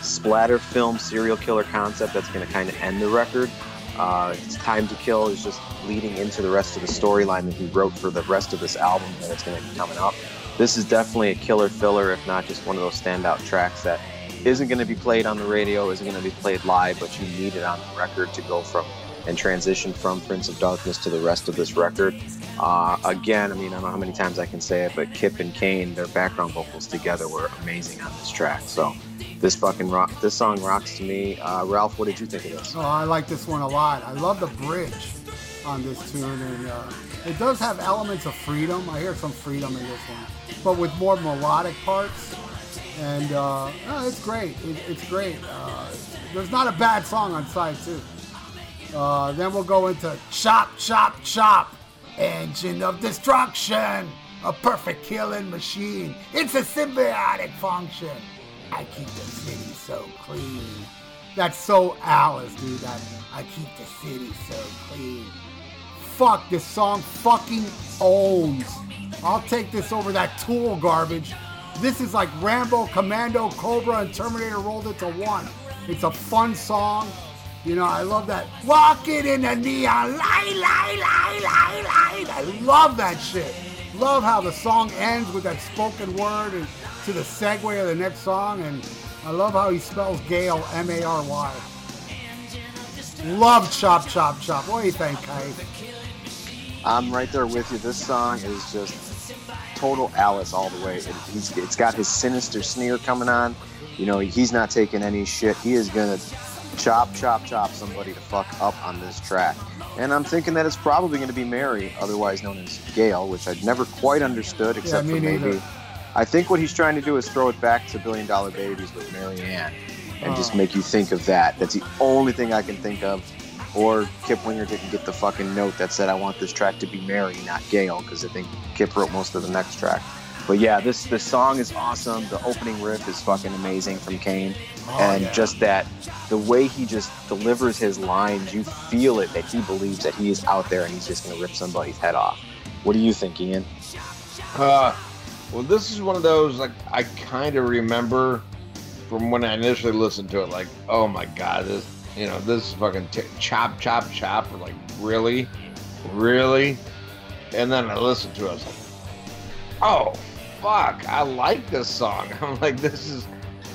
S4: splatter film serial killer concept that's going to kind of end the record. Uh, it's Time to Kill is just leading into the rest of the storyline that he wrote for the rest of this album that it's going to be coming up this is definitely a killer filler, if not just one of those standout tracks that isn't going to be played on the radio, isn't going to be played live, but you need it on the record to go from and transition from Prince of Darkness to the rest of this record. Uh, again, I mean, I don't know how many times I can say it, but Kip and Kane, their background vocals together were amazing on this track. So this fucking rock, this song rocks to me. Uh, Ralph, what did you think of this?
S2: Oh, I like this one a lot. I love the bridge on this tune, and uh, it does have elements of freedom. I hear some freedom in this one, but with more melodic parts. And uh, it's great. It, it's great. Uh, there's not a bad song on side two. Uh, then we'll go into Chop, Chop, Chop, Engine of Destruction, a perfect killing machine. It's a symbiotic function. I keep the city so clean. That's so Alice, dude. That I keep the city so clean. Fuck, this song fucking owns. I'll take this over that tool garbage. This is like Rambo, Commando, Cobra, and Terminator rolled into one. It's a fun song. You know, I love that. Walking in the neon light, light, light, light, light. I love that shit. Love how the song ends with that spoken word and to the segue of the next song. And I love how he spells Gail, M A R Y. Love Chop, Chop, Chop. What do you think, Kai?
S4: I'm right there with you. This song is just total Alice all the way. It, it's got his sinister sneer coming on. You know, he's not taking any shit. He is gonna chop, chop, chop somebody to fuck up on this track. And I'm thinking that it's probably going to be Mary, otherwise known as Gail, which I'd never quite understood, except
S2: me
S4: for maybe. I think what he's trying to do is throw it back to Billion Dollar Babies with Mary Ann and just
S2: Oh.
S4: make you think of that. That's the only thing I can think of. Or Kip Winger didn't get the fucking note that said, I want this track to be Mary, not Gail, because I think Kip wrote most of the next track. But yeah, this this song is awesome. The opening riff is fucking amazing from Kane.
S2: Oh,
S4: and
S2: yeah.
S4: just that, the way he just delivers his lines, you feel it that he believes that he is out there and he's just going to rip somebody's head off. What do you think, Ian?
S3: Uh, well, this is one of those like I kind of remember from when I initially listened to it. Like, oh my god, this you know this is fucking t- chop chop chop. Like, really, really. And then I listened to it. I was like, oh fuck, I like this song. I'm like, this is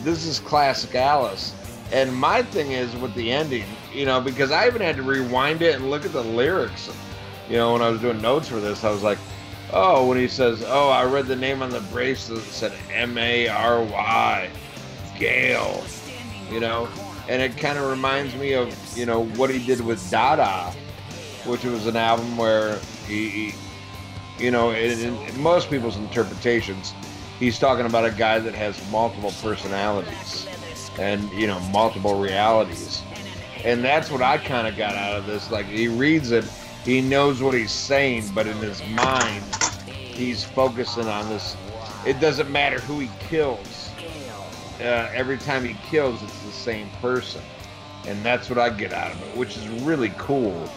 S3: this is classic Alice. And my thing is with the ending, you know, because I even had to rewind it and look at the lyrics. You know, when I was doing notes for this, I was like, oh, when he says, oh, I read the name on the bracelet that said M A R Y, Gail, you know, and it kind of reminds me of, you know, what he did with Dada, which was an album where he, he you know, in, in most people's interpretations, he's talking about a guy that has multiple personalities and, you know, multiple realities. And that's what I kind of got out of this. Like, he reads it, he knows what he's saying, but in his mind, he's focusing on this. It doesn't matter who he kills. Uh, every time he kills, it's the same person. And that's what I get out of it, which is really cool.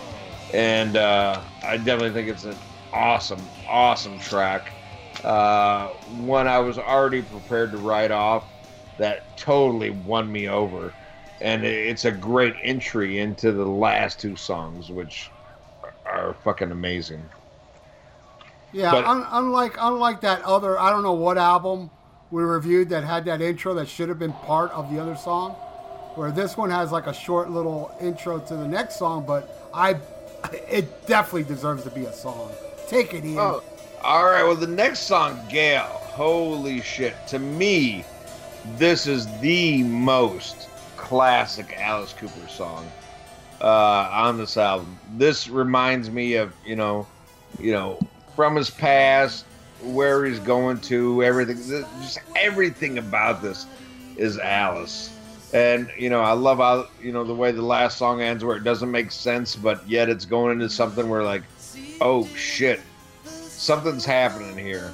S3: And uh, I definitely think it's an awesome, awesome track. Uh, one I was already prepared to write off that totally won me over. And it's a great entry into the last two songs, which are fucking amazing.
S2: Yeah,
S3: But-
S2: un- unlike unlike that other, I don't know what album we reviewed that had that intro that should have been part of the other song, where this one has like a short little intro to the next song, but I, it definitely deserves to be a song. Take it, Ian.
S3: Oh, all right. Well, the next song, Gail. Holy shit! To me, this is the most classic Alice Cooper song uh, on this album. This reminds me of you know, you know, from his past, where he's going to, everything. Just everything about this is Alice. And you know, I love how you know the way the last song ends, where it doesn't make sense, but yet it's going into something where like, oh shit, something's happening here.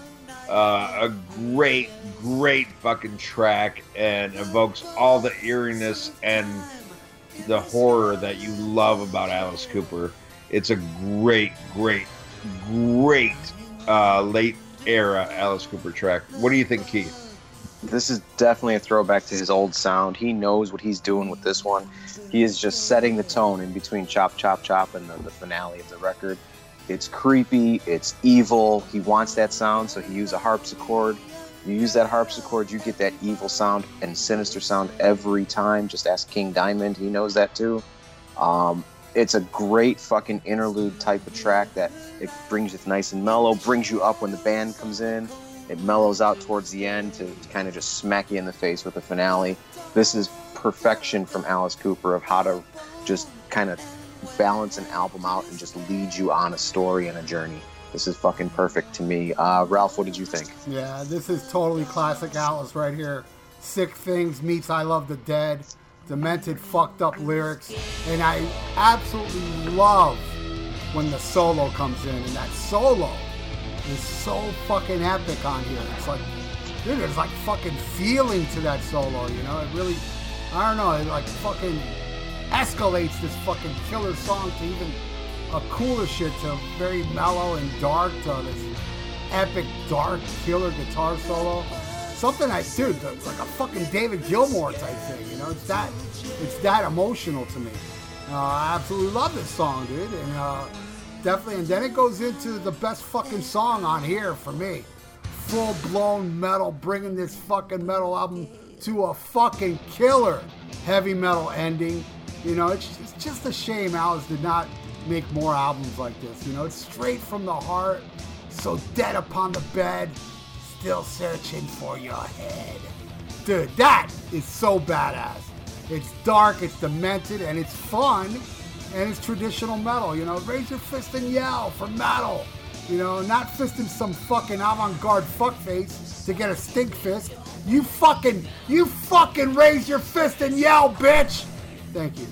S3: Uh, a great, great fucking track and evokes all the eeriness and the horror that you love about Alice Cooper. It's a great, great, great uh, late era Alice Cooper track. What do you think, Keith?
S4: This is definitely a throwback to his old sound. He knows what he's doing with this one. He is just setting the tone in between Chop Chop Chop and the, the finale of the record. It's creepy, it's evil. He wants that sound, so he used a harpsichord. You use that harpsichord, you get that evil sound and sinister sound every time. Just ask King Diamond, he knows that too. Um, it's a great fucking interlude type of track that it brings you nice and mellow, brings you up when the band comes in. It mellows out towards the end to, to kind of just smack you in the face with the finale. This is perfection from Alice Cooper of how to just kind of balance an album out and just lead you on a story and a journey. This is fucking perfect to me. Uh, Ralph, what did you think?
S2: Yeah, this is totally classic Alice right here. Sick Things meets I Love the Dead, demented, fucked up lyrics, and I absolutely love when the solo comes in, and that solo is so fucking epic on here. It's like, dude, there's like fucking feeling to that solo, you know? It really, I don't know, it like fucking escalates this fucking killer song to even a cooler shit to very mellow and dark to this epic dark killer guitar solo. Something I dude, it's like a fucking David Gilmour type thing, you know? It's that it's that emotional to me. Uh, I absolutely love this song, dude, and uh, definitely. And then it goes into the best fucking song on here for me. Full blown metal, bringing this fucking metal album to a fucking killer heavy metal ending. You know, it's, it's just a shame Alice did not make more albums like this. You know, it's straight from the heart. So dead upon the bed, still searching for your head. Dude, that is so badass. It's dark, it's demented, and it's fun, and it's traditional metal. You know, raise your fist and yell for metal. You know, not fisting some fucking avant-garde fuckface to get a stink fist. You fucking, you fucking raise your fist and yell, bitch. Thank you.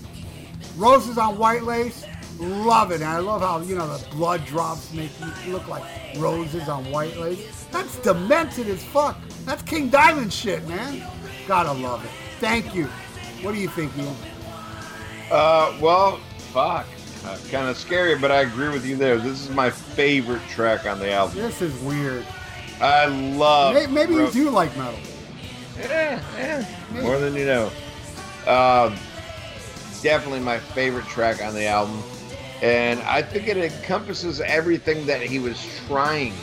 S2: Roses on white lace, love it. And I love how, you know, the blood drops make you look like roses on white lace. That's demented as fuck. That's King Diamond shit, man. Gotta love it. Thank you. What do you think, Ian?
S3: Uh, well, fuck. Uh, kind of scary, but I agree with you there. This is my favorite track on the album.
S2: This is weird.
S3: I love.
S2: Maybe, maybe you do like metal.
S3: Yeah, yeah, more than you know. Um, definitely my favorite track on the album, and I think it encompasses everything that he was trying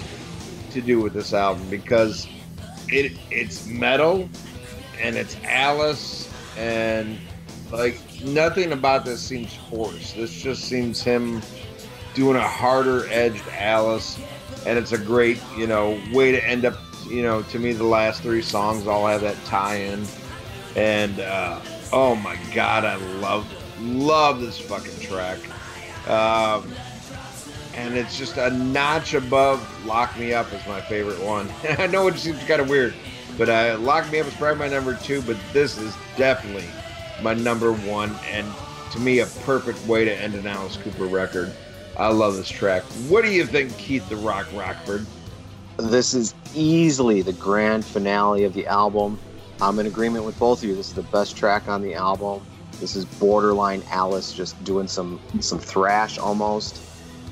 S3: to do with this album because it it's metal and it's Alice and like nothing about this seems forced. This just seems him doing a harder edged Alice, and it's a great you know way to end up. You know, to me, the last three songs all have that tie-in, and uh, oh my god, I love love this fucking track. Um, and it's just a notch above Lock Me Up is my favorite one. I know it seems kind of weird, but uh, Lock Me Up is probably my number two, but this is definitely my number one, and to me, a perfect way to end an Alice Cooper record. I love this track. What do you think, Keith the Rock Rockford?
S4: This is easily the grand finale of the album. I'm in agreement with both of you. This is the best track on the album. This is borderline Alice just doing some some thrash almost.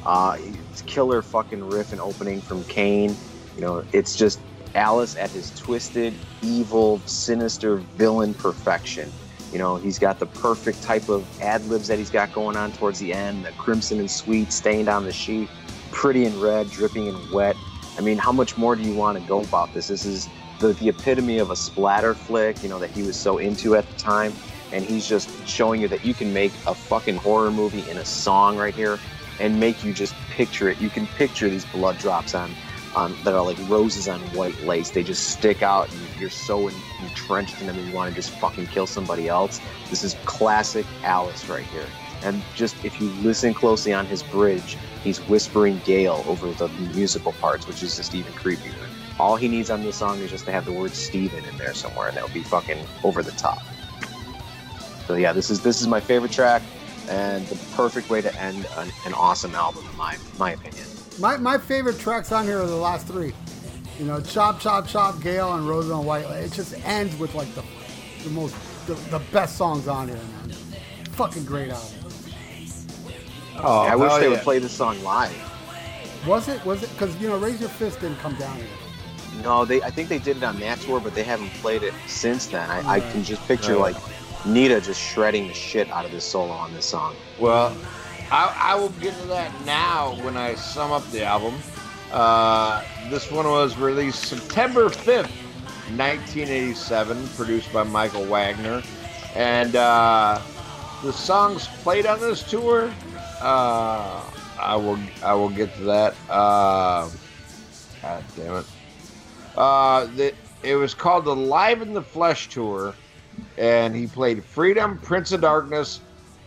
S4: Uh, it's killer fucking riff and opening from Kane. You know, it's just Alice at his twisted, evil, sinister villain perfection. You know, he's got the perfect type of ad libs that he's got going on towards the end. The crimson and sweet stained on the sheet, pretty and red, dripping and wet. I mean, how much more do you want to go about this? This is the, the epitome of a splatter flick, you know, that he was so into at the time. And he's just showing you that you can make a fucking horror movie in a song right here and make you just picture it. You can picture these blood drops on, on that are like roses on white lace. They just stick out and you're so entrenched in them and you want to just fucking kill somebody else. This is classic Alice right here. And just if you listen closely on his bridge, he's whispering Gail over the musical parts, which is just even creepier. All he needs on this song is just to have the word Steven in there somewhere, and that'll be fucking over the top. So yeah, this is this is my favorite track, and the perfect way to end an, an awesome album, in my my opinion.
S2: My, my favorite tracks on here are the last three. You know, Chop Chop Chop, Gail, and Rose on White. It just ends with like the the most the, the best songs on here, man. Fucking great album.
S3: Oh,
S4: I wish they
S3: yeah.
S4: would play this song live.
S2: Was it? Was it? Because you know, Raise Your Fist didn't come down here.
S4: No, they I think they did it on that tour, but they haven't played it since then. I, I can just picture
S3: Right.
S4: like Nita just shredding the shit out of this solo on this song.
S3: Well, I, I will get to that now when I sum up the album. Uh, this one was released September 5th, 1987, produced by Michael Wagner. And uh, the songs played on this tour, uh, I will I will get to that. Uh, God damn it. Uh, the, it was called the Live in the Flesh tour, and he played Freedom, Prince of Darkness,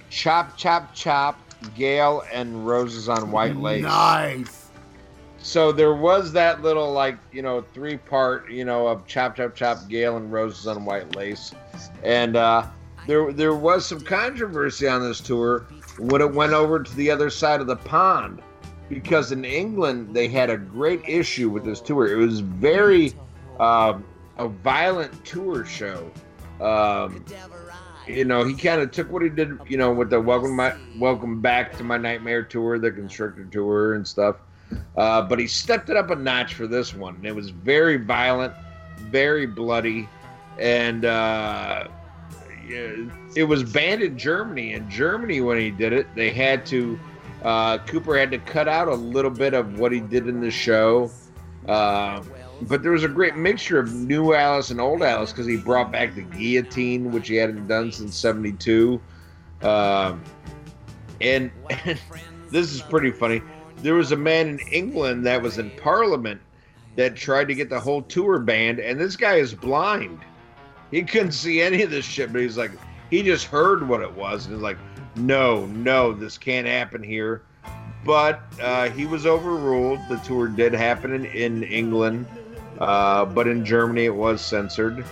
S3: Chop Chop Chop, Gail, and Roses on White Lace.
S2: Nice.
S3: So there was that little like you know three part you know of Chop Chop Chop, Gail, and Roses on White Lace, and uh, there there was some controversy on this tour when it went over to the other side of the pond because in England they had a great issue with this tour. It was very um, a violent tour show. Um, you know, he kind of took what he did, you know, with the welcome my welcome back to my nightmare tour, the constrictor tour, and stuff. Uh, but he stepped it up a notch for this one. And it was very violent, very bloody, and uh, it was banned in Germany. In Germany, when he did it, they had to. Uh, Cooper had to cut out a little bit of what he did in the show. Uh, but there was a great mixture of new Alice and old Alice because he brought back the guillotine, which he hadn't done since '72. Um, and, and this is pretty funny. There was a man in England that was in Parliament that tried to get the whole tour banned, and this guy is blind. He couldn't see any of this shit, but he's like, he just heard what it was, and he's like, no, no, this can't happen here. But uh, he was overruled. The tour did happen in, in England, uh, but in Germany it was censored.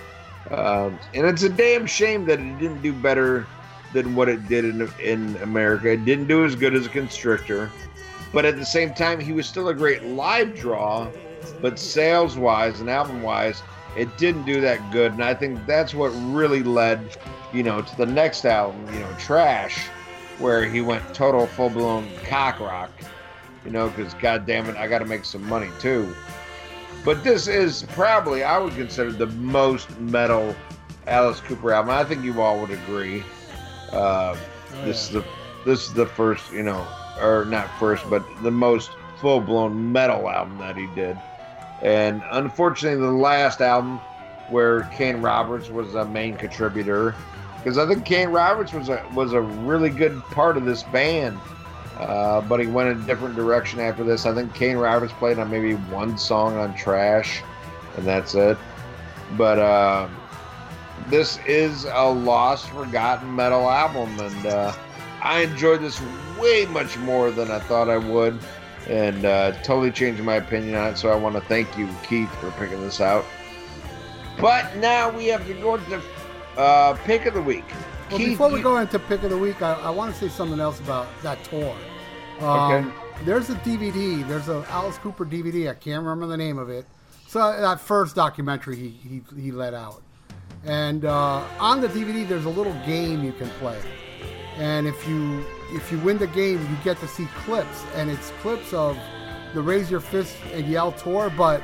S3: Uh, and it's a damn shame that it didn't do better than what it did in, in America. It didn't do as good as a constrictor, but at the same time, he was still a great live draw. But sales wise and album wise, it didn't do that good. And I think that's what really led, you know, to the next album, you know, Trash, where he went total full blown cock rock, you know, because God damn it, I got to make some money too. But this is probably, I would consider the most metal Alice Cooper album. I think you all would agree. Uh, oh, this is the this is the first, you know, or not first, but the most full blown metal album that he did. And unfortunately, the last album where Kane Roberts was a main contributor, because I think Kane Roberts was a was a really good part of this band. Uh, but he went in a different direction after this. I think Kane Roberts played on maybe one song on Trash, and that's it. But uh, this is a lost, forgotten metal album, and uh, I enjoyed this way much more than I thought I would, and uh, totally changed my opinion on it. So I want to thank you, Keith, for picking this out. But now we have to go into uh, pick of the week.
S2: Well, Keith, before we go into pick of the week, I, I want to say something else about that tour. Um, okay. There's a DVD. There's a Alice Cooper DVD. I can't remember the name of it. So that first documentary he he, he let out, and uh, on the DVD there's a little game you can play, and if you if you win the game you get to see clips, and it's clips of the Raise Your Fist and Yell tour, but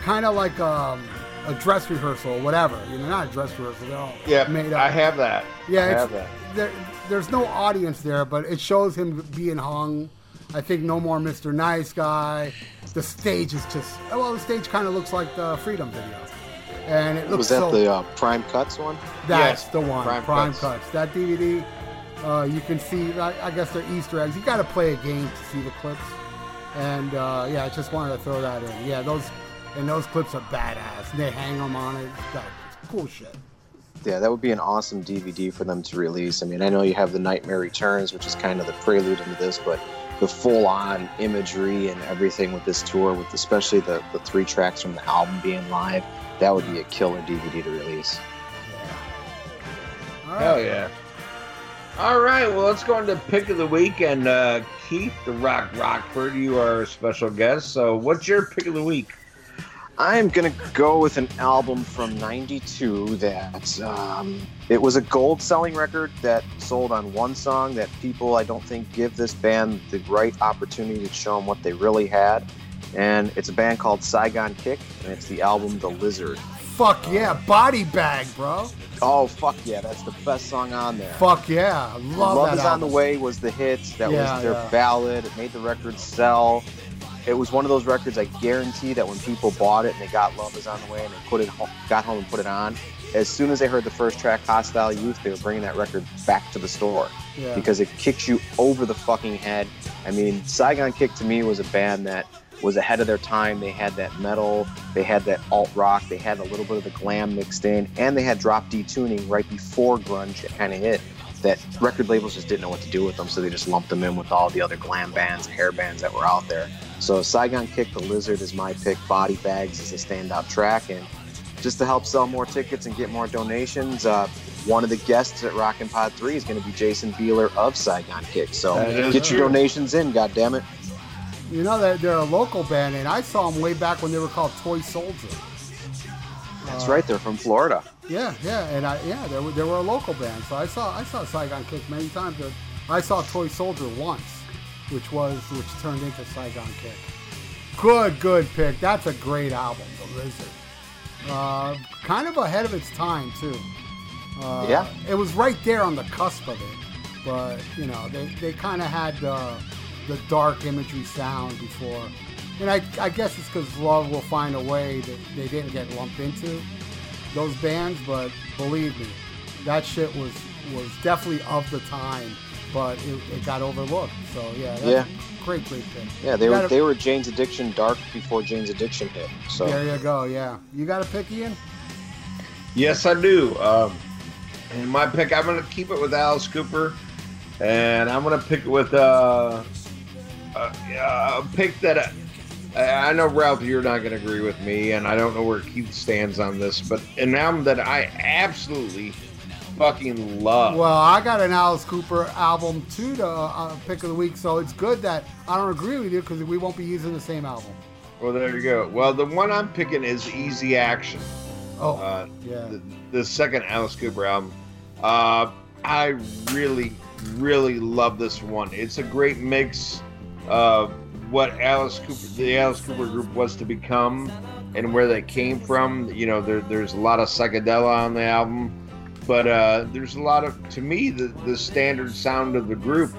S2: kind of like um, a dress rehearsal or whatever. You know, not a dress rehearsal. They're all
S3: yeah, made up. I have that.
S2: Yeah,
S3: I
S2: have that. There, there's no audience there, but it shows him being hung. I think no more Mr. Nice Guy. The stage is just well, the stage kind of looks like the Freedom video, and it looks.
S4: Was that
S2: so,
S4: the uh, Prime Cuts one?
S2: That's yes, the one. Prime, Prime Cuts. Cuts. That DVD, uh, you can see. I, I guess they're Easter eggs. You got to play a game to see the clips, and uh, yeah, I just wanted to throw that in. Yeah, those and those clips are badass. And They hang them on it. It's cool shit.
S4: Yeah, that would be an awesome DVD for them to release. I mean, I know you have the Nightmare Returns, which is kind of the prelude into this, but the full-on imagery and everything with this tour, with especially the, the three tracks from the album being live, that would be a killer DVD to release.
S3: Yeah. Hell yeah. All right, well, let's go into pick of the week. And uh, Keith, the Rock Rockford, you are a special guest. So, what's your pick of the week?
S4: I'm gonna go with an album from '92 that um, it was a gold-selling record that sold on one song that people I don't think give this band the right opportunity to show them what they really had, and it's a band called Saigon Kick, and it's the album The Lizard.
S2: Fuck yeah, Body Bag, bro.
S4: Oh fuck yeah, that's the best song on there.
S2: Fuck yeah, love,
S4: love
S2: is
S4: album. on the way was the hit. That yeah, was their yeah. ballad. It made the record sell it was one of those records I guarantee that when people bought it and they got Love Is on the Way and they put it ho- got home and put it on, as soon as they heard the first track, Hostile Youth, they were bringing that record back to the store
S2: Yeah.
S4: because it kicks you over the fucking head. I mean, Saigon Kick to me was a band that was ahead of their time. They had that metal, they had that alt rock, they had a little bit of the glam mixed in, and they had drop D tuning right before grunge kind of hit. That record labels just didn't know what to do with them, so they just lumped them in with all the other glam bands and hair bands that were out there. So Saigon Kick, The Lizard is my pick. Body Bags is a standout track, and just to help sell more tickets and get more donations, uh, one of the guests at Rockin' Pod 3 is going to be Jason Bieler of Saigon Kick. So
S3: That is
S4: get your donations in, goddammit.
S2: You know that they're a local band, and I saw them way back when they were called Toy Soldier.
S4: That's
S2: Uh,
S4: right, they're from Florida.
S2: Yeah, yeah, and I yeah, they were they were a local band. So I saw I saw Saigon Kick many times. but I saw Toy Soldier once, which was which turned into Saigon Kick. Good, good pick. That's a great album, The Lizard. Uh, kind of ahead of its time too. Uh,
S4: Yeah.
S2: It was right there on the cusp of it, but you know they, they kind of had the the dark imagery sound before, and I I guess it's because Love will find a way that they didn't get lumped into those bands, but believe me, that shit was was definitely of the time, but it, it got overlooked. So yeah, that's
S4: Yeah.
S2: great, great pick.
S4: Yeah, they
S2: You
S4: were
S2: gotta-
S4: they were Jane's Addiction dark before Jane's Addiction hit. So
S2: There you go. Yeah, you got a pick, Ian.
S3: Yes, I do. Um, and my pick, I'm going to keep it with Alice Cooper, and I'm going to pick it with uh, uh, a pick that uh, I know, Ralph, you're not going to agree with me, and I don't know where Keith stands on this, but an album that I absolutely fucking love.
S2: Well, I got an Alice Cooper album too to uh, pick of the week, so it's good that I don't agree with you because we won't be using the same album.
S3: Well, there you go. Well, the one I'm picking is Easy Action.
S2: Oh,
S3: Uh,
S2: yeah.
S3: the, the second Alice Cooper album. Uh, I really, really love this one. It's a great mix of what Alice Cooper, the Alice Cooper group was to become, and where they came from. You know, there, there's a lot of psychedelic on the album, but uh, there's a lot of, to me, the, the standard sound of the group.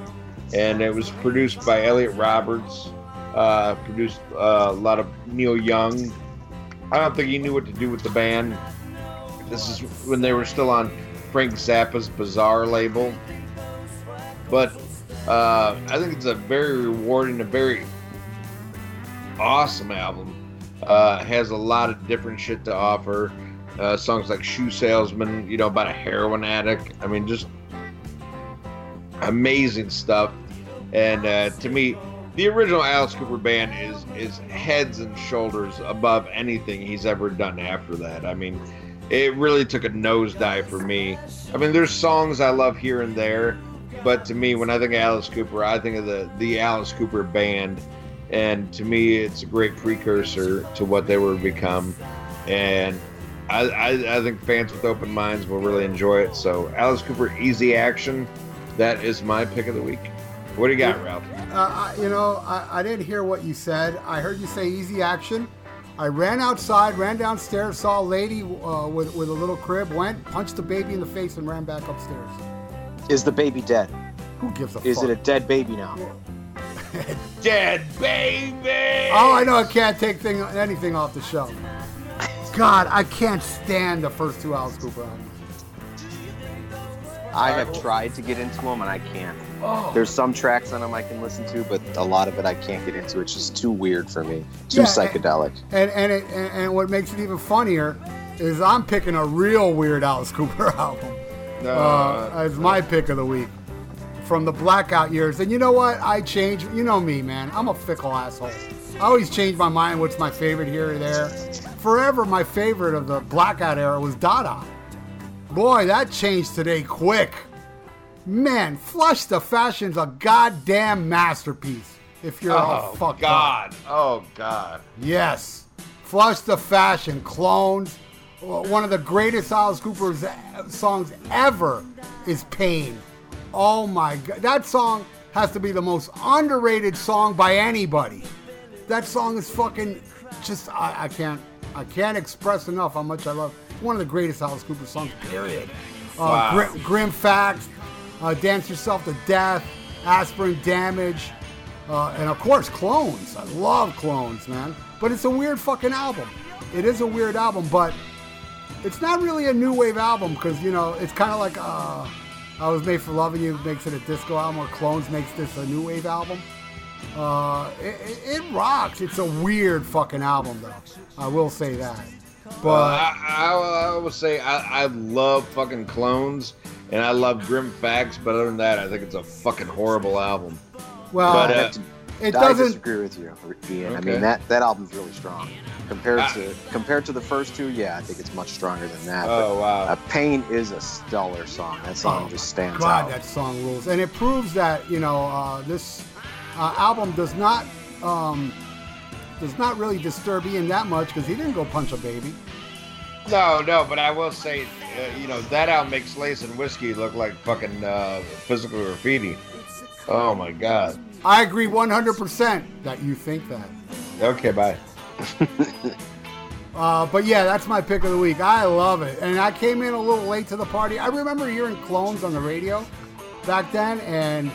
S3: And it was produced by Elliot Roberts. Uh, produced uh, a lot of Neil Young. I don't think he knew what to do with the band. This is when they were still on Frank Zappa's Bizarre label. But uh, I think it's a very rewarding, a very awesome album. Uh, has a lot of different shit to offer. Uh, songs like Shoe Salesman, you know, about a heroin addict. I mean, just amazing stuff. And uh, to me, the original Alice Cooper band is is heads and shoulders above anything he's ever done after that. I mean, it really took a nosedive for me. I mean, there's songs I love here and there, but to me, when I think of Alice Cooper, I think of the the Alice Cooper band, and to me, it's a great precursor to what they were to become. And I, I, I think fans with open minds will really enjoy it. So, Alice Cooper, Easy Action, that is my pick of the week. What do you got, Ralph?
S2: Uh, I, you know, I, I didn't hear what you said. I heard you say easy action. I ran outside, ran downstairs, saw a lady uh, with, with a little crib, went, punched the baby in the face, and ran back upstairs.
S4: is the baby dead?
S2: Who gives a
S4: Is
S2: fuck?
S4: it a dead baby now?
S3: Dead baby.
S2: Oh, I know I can't take thing, anything off the shelf. God, I can't stand the first two Alice Cooper albums.
S4: I have tried to get into them and I can't.
S2: Oh,
S4: There's some tracks on them I can listen to, but a lot of it I can't get into. It's just too weird for me. Too
S2: Yeah,
S4: psychedelic.
S2: and and, it, and and what makes it even funnier is I'm picking a real weird Alice Cooper album
S3: No,
S2: uh, as my pick of the week from the blackout years. And you know what? I change. You know me, man. I'm a fickle asshole. I always change my mind. What's my favorite here or there? Forever, my favorite of the blackout era was Dada. Boy, that changed today quick. Man, Flush the Fashion's a goddamn masterpiece. If you're
S3: oh
S2: fucked up.
S3: God. Oh God.
S2: Yes. Flush the Fashion, Clones. One of the greatest Alice Cooper's songs ever is Pain. Oh my God. That song has to be the most underrated song by anybody. That song is fucking just, I, I can't, I can't express enough how much I love. One of the greatest Alice Cooper songs, period. Uh,
S3: Wow.
S2: Grim, Grim Facts, uh, Dance Yourself to Death, Aspirin Damage, Uh, and of course, Clones. I love Clones, man. But it's a weird fucking album. It is a weird album, but it's not really a new wave album because you know it's kind of like uh, I was made for loving you makes it a disco album, or Clones makes this a new wave album. Uh, it, it, it rocks. It's a weird fucking album, though. I will say that. But
S3: I, I, I will say I, I love fucking clones and I love Grim Facts, but other than that, I think it's a fucking horrible album.
S2: well,
S3: but, uh,
S2: it
S4: I
S2: doesn't.
S4: disagree with you, Ian. I mean that that album's really strong compared
S3: Ah.
S4: to compared to the first two. Yeah, I think it's much stronger than that.
S3: Oh wow.
S4: uh, Pain is a stellar song. That song
S2: Oh,
S4: just stands
S2: God,
S4: out.
S2: that song rules, and it proves that you know uh, this uh, album does not um, does not really disturb Ian that much because he didn't go punch a baby.
S3: No, no, but I will say, uh, you know, that album makes Lace and Whiskey look like fucking uh, physical graffiti. Oh my god.
S2: I agree 100% that you think that.
S3: Okay, bye.
S2: Uh, but yeah, that's my pick of the week. I love it, and I came in a little late to the party. I remember hearing Clones on the radio back then, and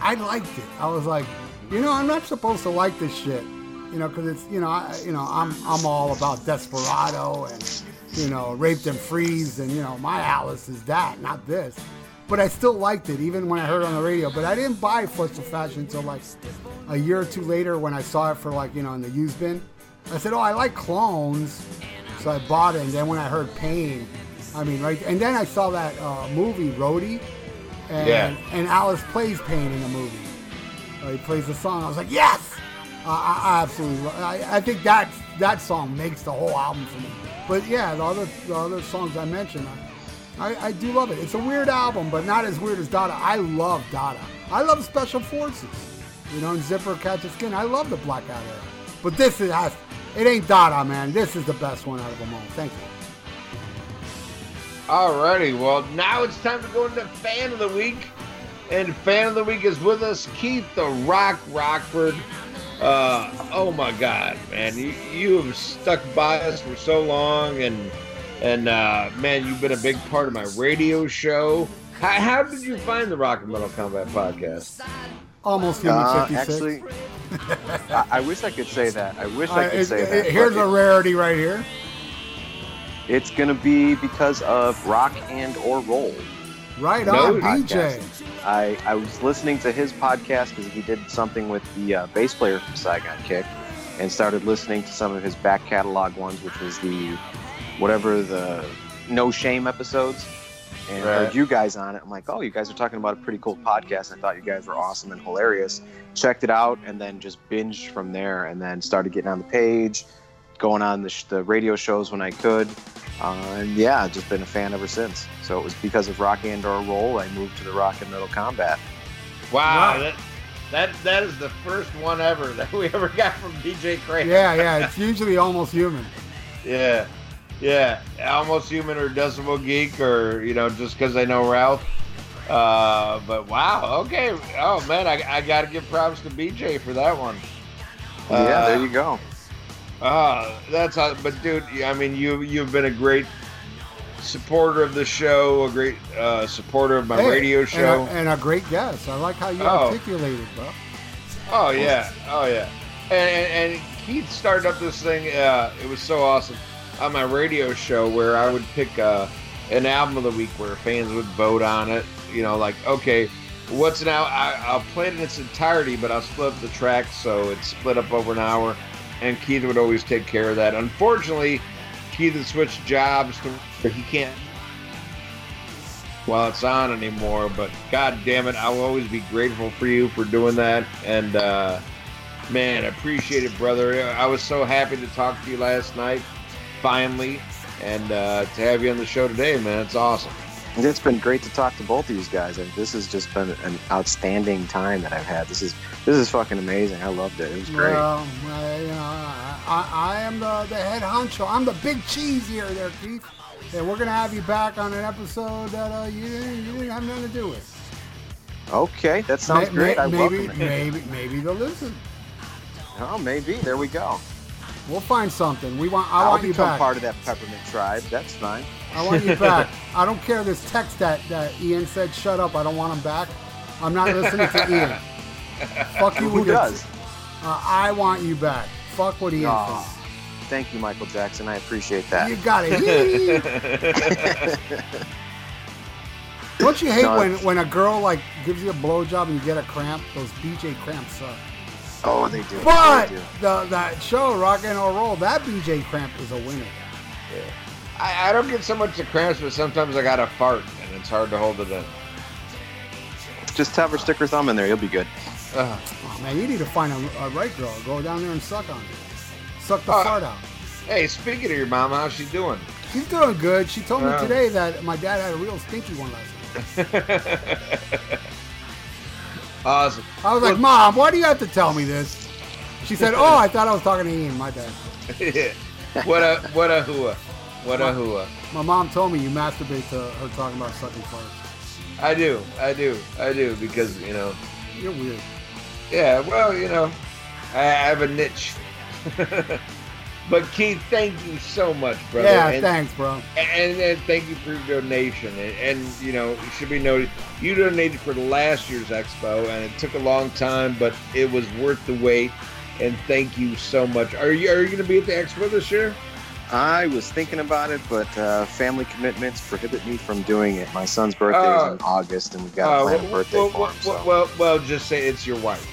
S2: I liked it. I was like, you know, I'm not supposed to like this shit, you know, because it's, you know, I, you know, I'm I'm all about Desperado and you know, raped and freeze, and you know, my Alice is that, not this. But I still liked it, even when I heard it on the radio. But I didn't buy Flush the Fashion until like a year or two later when I saw it for like, you know, in the used bin. I said, oh, I like clones. So I bought it. And then when I heard Pain, I mean, right. And then I saw that uh, movie, Roadie. And,
S3: Yeah.
S2: and Alice plays Pain in the movie. Uh, he plays the song. I was like, yes! Uh, I, I absolutely I, I think that, that song makes the whole album for me. But yeah, the other, the other songs I mentioned, I, I, I do love it. It's a weird album, but not as weird as Dada. I love Dada. I love Special Forces. You know, and Zipper Catches Skin. I love the Blackout era. But this is, has, it ain't Dada, man. This is the best one out of them all. Thank you.
S3: Alrighty, well now it's time to go into fan of the week, and fan of the week is with us, Keith the Rock Rockford. Uh, oh my God, man, you you have stuck by us for so long, and and uh, man, you've been a big part of my radio show. How, how did you find the Rock and Metal Combat podcast?
S2: Almost Human
S4: Uh,
S2: 56.
S4: actually, I, I wish I could say that. I wish I
S2: Uh,
S4: could
S2: it-
S4: say
S2: it-
S4: that.
S2: here's a rarity right here.
S4: It's gonna be because of Rock and or Roll.
S2: Right
S3: No
S2: on, BJ.
S4: I, I was listening to his podcast because he did something with the uh, bass player from Saigon Kick, and started listening to some of his back catalog ones, which was the whatever the No Shame episodes. And
S3: Right.
S4: heard you guys on it. I'm like, oh, you guys are talking about a pretty cool podcast. I thought you guys were awesome and hilarious. Checked it out, and then just binged from there, and then started getting on the page, going on the, sh- the radio shows when I could. Uh, and yeah, just been a fan ever since. So it was because of Rock and or Roll I moved to the Rock and Metal Combat.
S3: Wow,
S2: Wow.
S3: that that that is the first one ever that we ever got from DJ Craig.
S2: Yeah, yeah. It's usually almost human.
S3: Yeah, yeah. Almost human or Decibel Geek or you know just because I know Ralph. Uh, but wow, okay. Oh man, I, I got to give props to BJ for that one.
S4: yeah,
S3: Uh,
S4: there you go.
S3: Ah, that's how, but dude, I mean, you you've been a great supporter of the show, a great uh, supporter of my
S2: Hey,
S3: radio
S2: and a-
S3: show.
S2: And a, great guest. I like how you
S3: Oh.
S2: articulated, bro.
S3: Oh yeah, oh yeah. And, and, and Keith started up this thing. Uh, it was so awesome on my radio show where I would pick uh, an album of the week where fans would vote on it. You know, like okay, what's hour? I, I'll play it in its entirety, but I'll split up the track so it's split up over an hour. And Keith would always take care of that. Unfortunately, Keith had switched jobs to he can't while it's on anymore. But god damn it, I will always be grateful for you for doing that. And uh, man, I appreciate it, brother. I was so happy to talk to you last night, finally, and uh, to have you on the show today, man. It's awesome.
S4: It's been great to talk to both of these guys, and this has just been an outstanding time that I've had. This is this is fucking amazing. I loved it. It was great.
S2: Well, I, you I, I, I am the, the head honcho. I'm the big cheese here, there, Keith. And we're gonna have you back on an episode that uh, you, didn't- you didn't have nothing to do with.
S4: Okay, that sounds
S2: May-
S4: great.
S2: may-
S4: I
S2: maybe,
S4: welcome it.
S2: maybe, maybe they'll listen.
S4: Oh, maybe. There we go.
S2: We'll find something. We want. I
S4: I'll
S2: want you back.
S4: part of that peppermint tribe. That's fine.
S2: I want you back. I don't care this text that, that Ian said, shut up, I don't want him back. I'm not listening to Ian. Fuck you
S4: Who does?
S2: Uh, I want you back. Fuck what he is.
S4: Aw. Thank you, Michael Jackson. I appreciate that.
S2: You got it. Don't you hate
S4: No,
S2: when, when a girl like gives you a blowjob and you get a cramp? Those BJ cramps suck.
S4: Oh, they do.
S2: But
S4: They do.
S2: the that show Rock and Roll, that BJ cramp is a winner.
S3: I, I don't get so much the cramps, but sometimes I got to fart, and it's hard to hold it in.
S4: Just have her stick her thumb in there. You'll be good.
S3: Ugh.
S2: Oh man, you need to find a, a right girl. Go down there and suck on it. Suck the
S3: Uh,
S2: fart out.
S3: Hey, speaking of your mom, how's she doing?
S2: She's doing good. She told me today that my dad had a real stinky one last night.
S3: Awesome.
S2: I was like, Mom, why do you have to tell me this? She said, Oh, I thought I was talking to Ian. My bad.
S3: what a what a hua, what a hua.
S2: My mom told me you masturbate to her talking about sucking farts.
S3: I do, I do, I do because you know,
S2: You're weird.
S3: yeah. Well, you know, I, I have a niche. but Keith, thank you so much, brother.
S2: yeah,
S3: and,
S2: thanks, bro.
S3: and, and thank you for your donation. And, and you know, it should be noted, you donated for last year's expo, and it took a long time, but it was worth the wait. And thank you so much. Are you are you going to be at the expo this year?
S4: I was thinking about it, but uh, family commitments prohibit me from doing it. My son's birthday
S3: Oh.
S4: is in August, and we've got
S3: Uh,
S4: plan a
S3: well,
S4: birthday
S3: well,
S4: for
S3: well,
S4: him. So.
S3: well, well, just say it's your wife.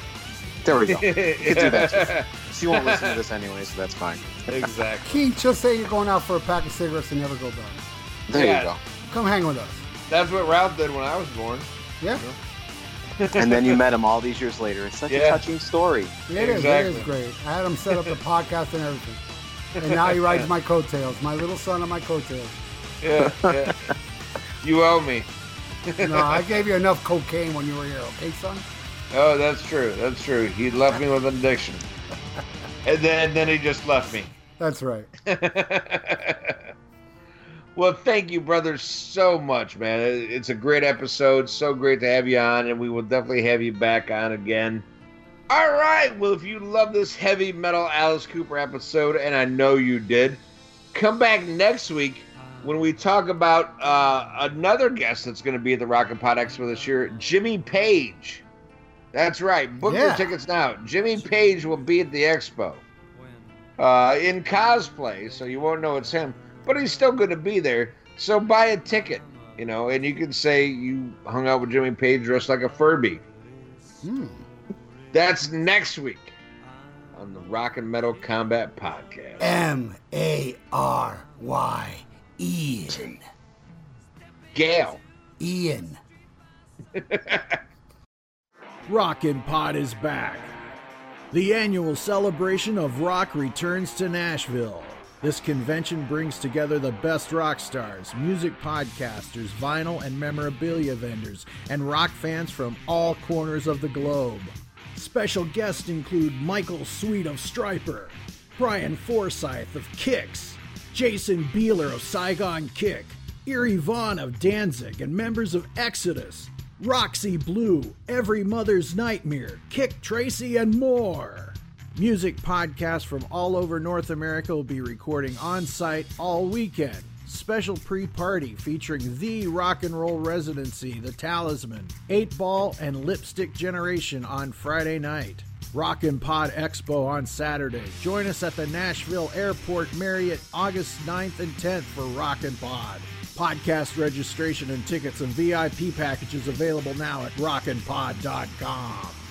S4: there we go. You can do that too. She won't listen to this anyway, so that's fine.
S3: exactly.
S2: Keith, just say you're going out for a pack of cigarettes and never go back.
S4: There
S3: Yeah.
S4: you go.
S2: Come hang with us.
S3: That's what Ralph did when I was born.
S2: Yeah,
S4: And then you met him all these years later. It's such
S3: Yeah.
S4: a touching story.
S2: it is. It
S3: Exactly.
S2: is great. I had him set up the podcast and everything. And now he rides my coattails. My little son on my coattails.
S3: Yeah, yeah. you owe me.
S2: No, I gave you enough cocaine when you were here, okay, son?
S3: Oh, that's true. That's true. He left me with an addiction, and then then he just left me.
S2: That's right.
S3: well, thank you, brothers, so much, man. It's a great episode. So great to have you on, and we will definitely have you back on again. All right. Well, if you love this heavy metal Alice Cooper episode, and I know you did, come back next week when we talk about uh, another guest that's going to be at the Rock and Pod Expo this year, Jimmy Page. That's right. Book your tickets now. Jimmy Page will be at the expo uh, in cosplay, so you won't know it's him, but he's still going to be there. So buy a ticket, you know, and you can say you hung out with Jimmy Page dressed like a Furby.
S2: Hmm.
S3: That's next week on the Rock and Metal Combat Podcast.
S2: M A R Y. Ian.
S3: Gail.
S2: Ian.
S5: Rockin' Pod is back. The annual celebration of rock returns to Nashville. This convention brings together the best rock stars, music podcasters, vinyl and memorabilia vendors, and rock fans from all corners of the globe. Special guests include Michael Sweet of Stryper, Brian Forsyth of Kix, Jason Bieler of Saigon Kick, Eerie Von of Danzig, and members of Exodus, Roxy Blue, Every Mother's Nightmare, Kik Tracee, and more. Music podcasts from all over North America will be recording on site all weekend. Special pre party featuring the rock and roll residency, The Talisman, 8 Ball, and Lipstick Generation on Friday night. Rockin' Pod Expo on Saturday. Join us at the Nashville Airport Marriott August 9th and 10th for Rock and Pod. Podcast registration and tickets and VIP packages available now at rockinpod.com.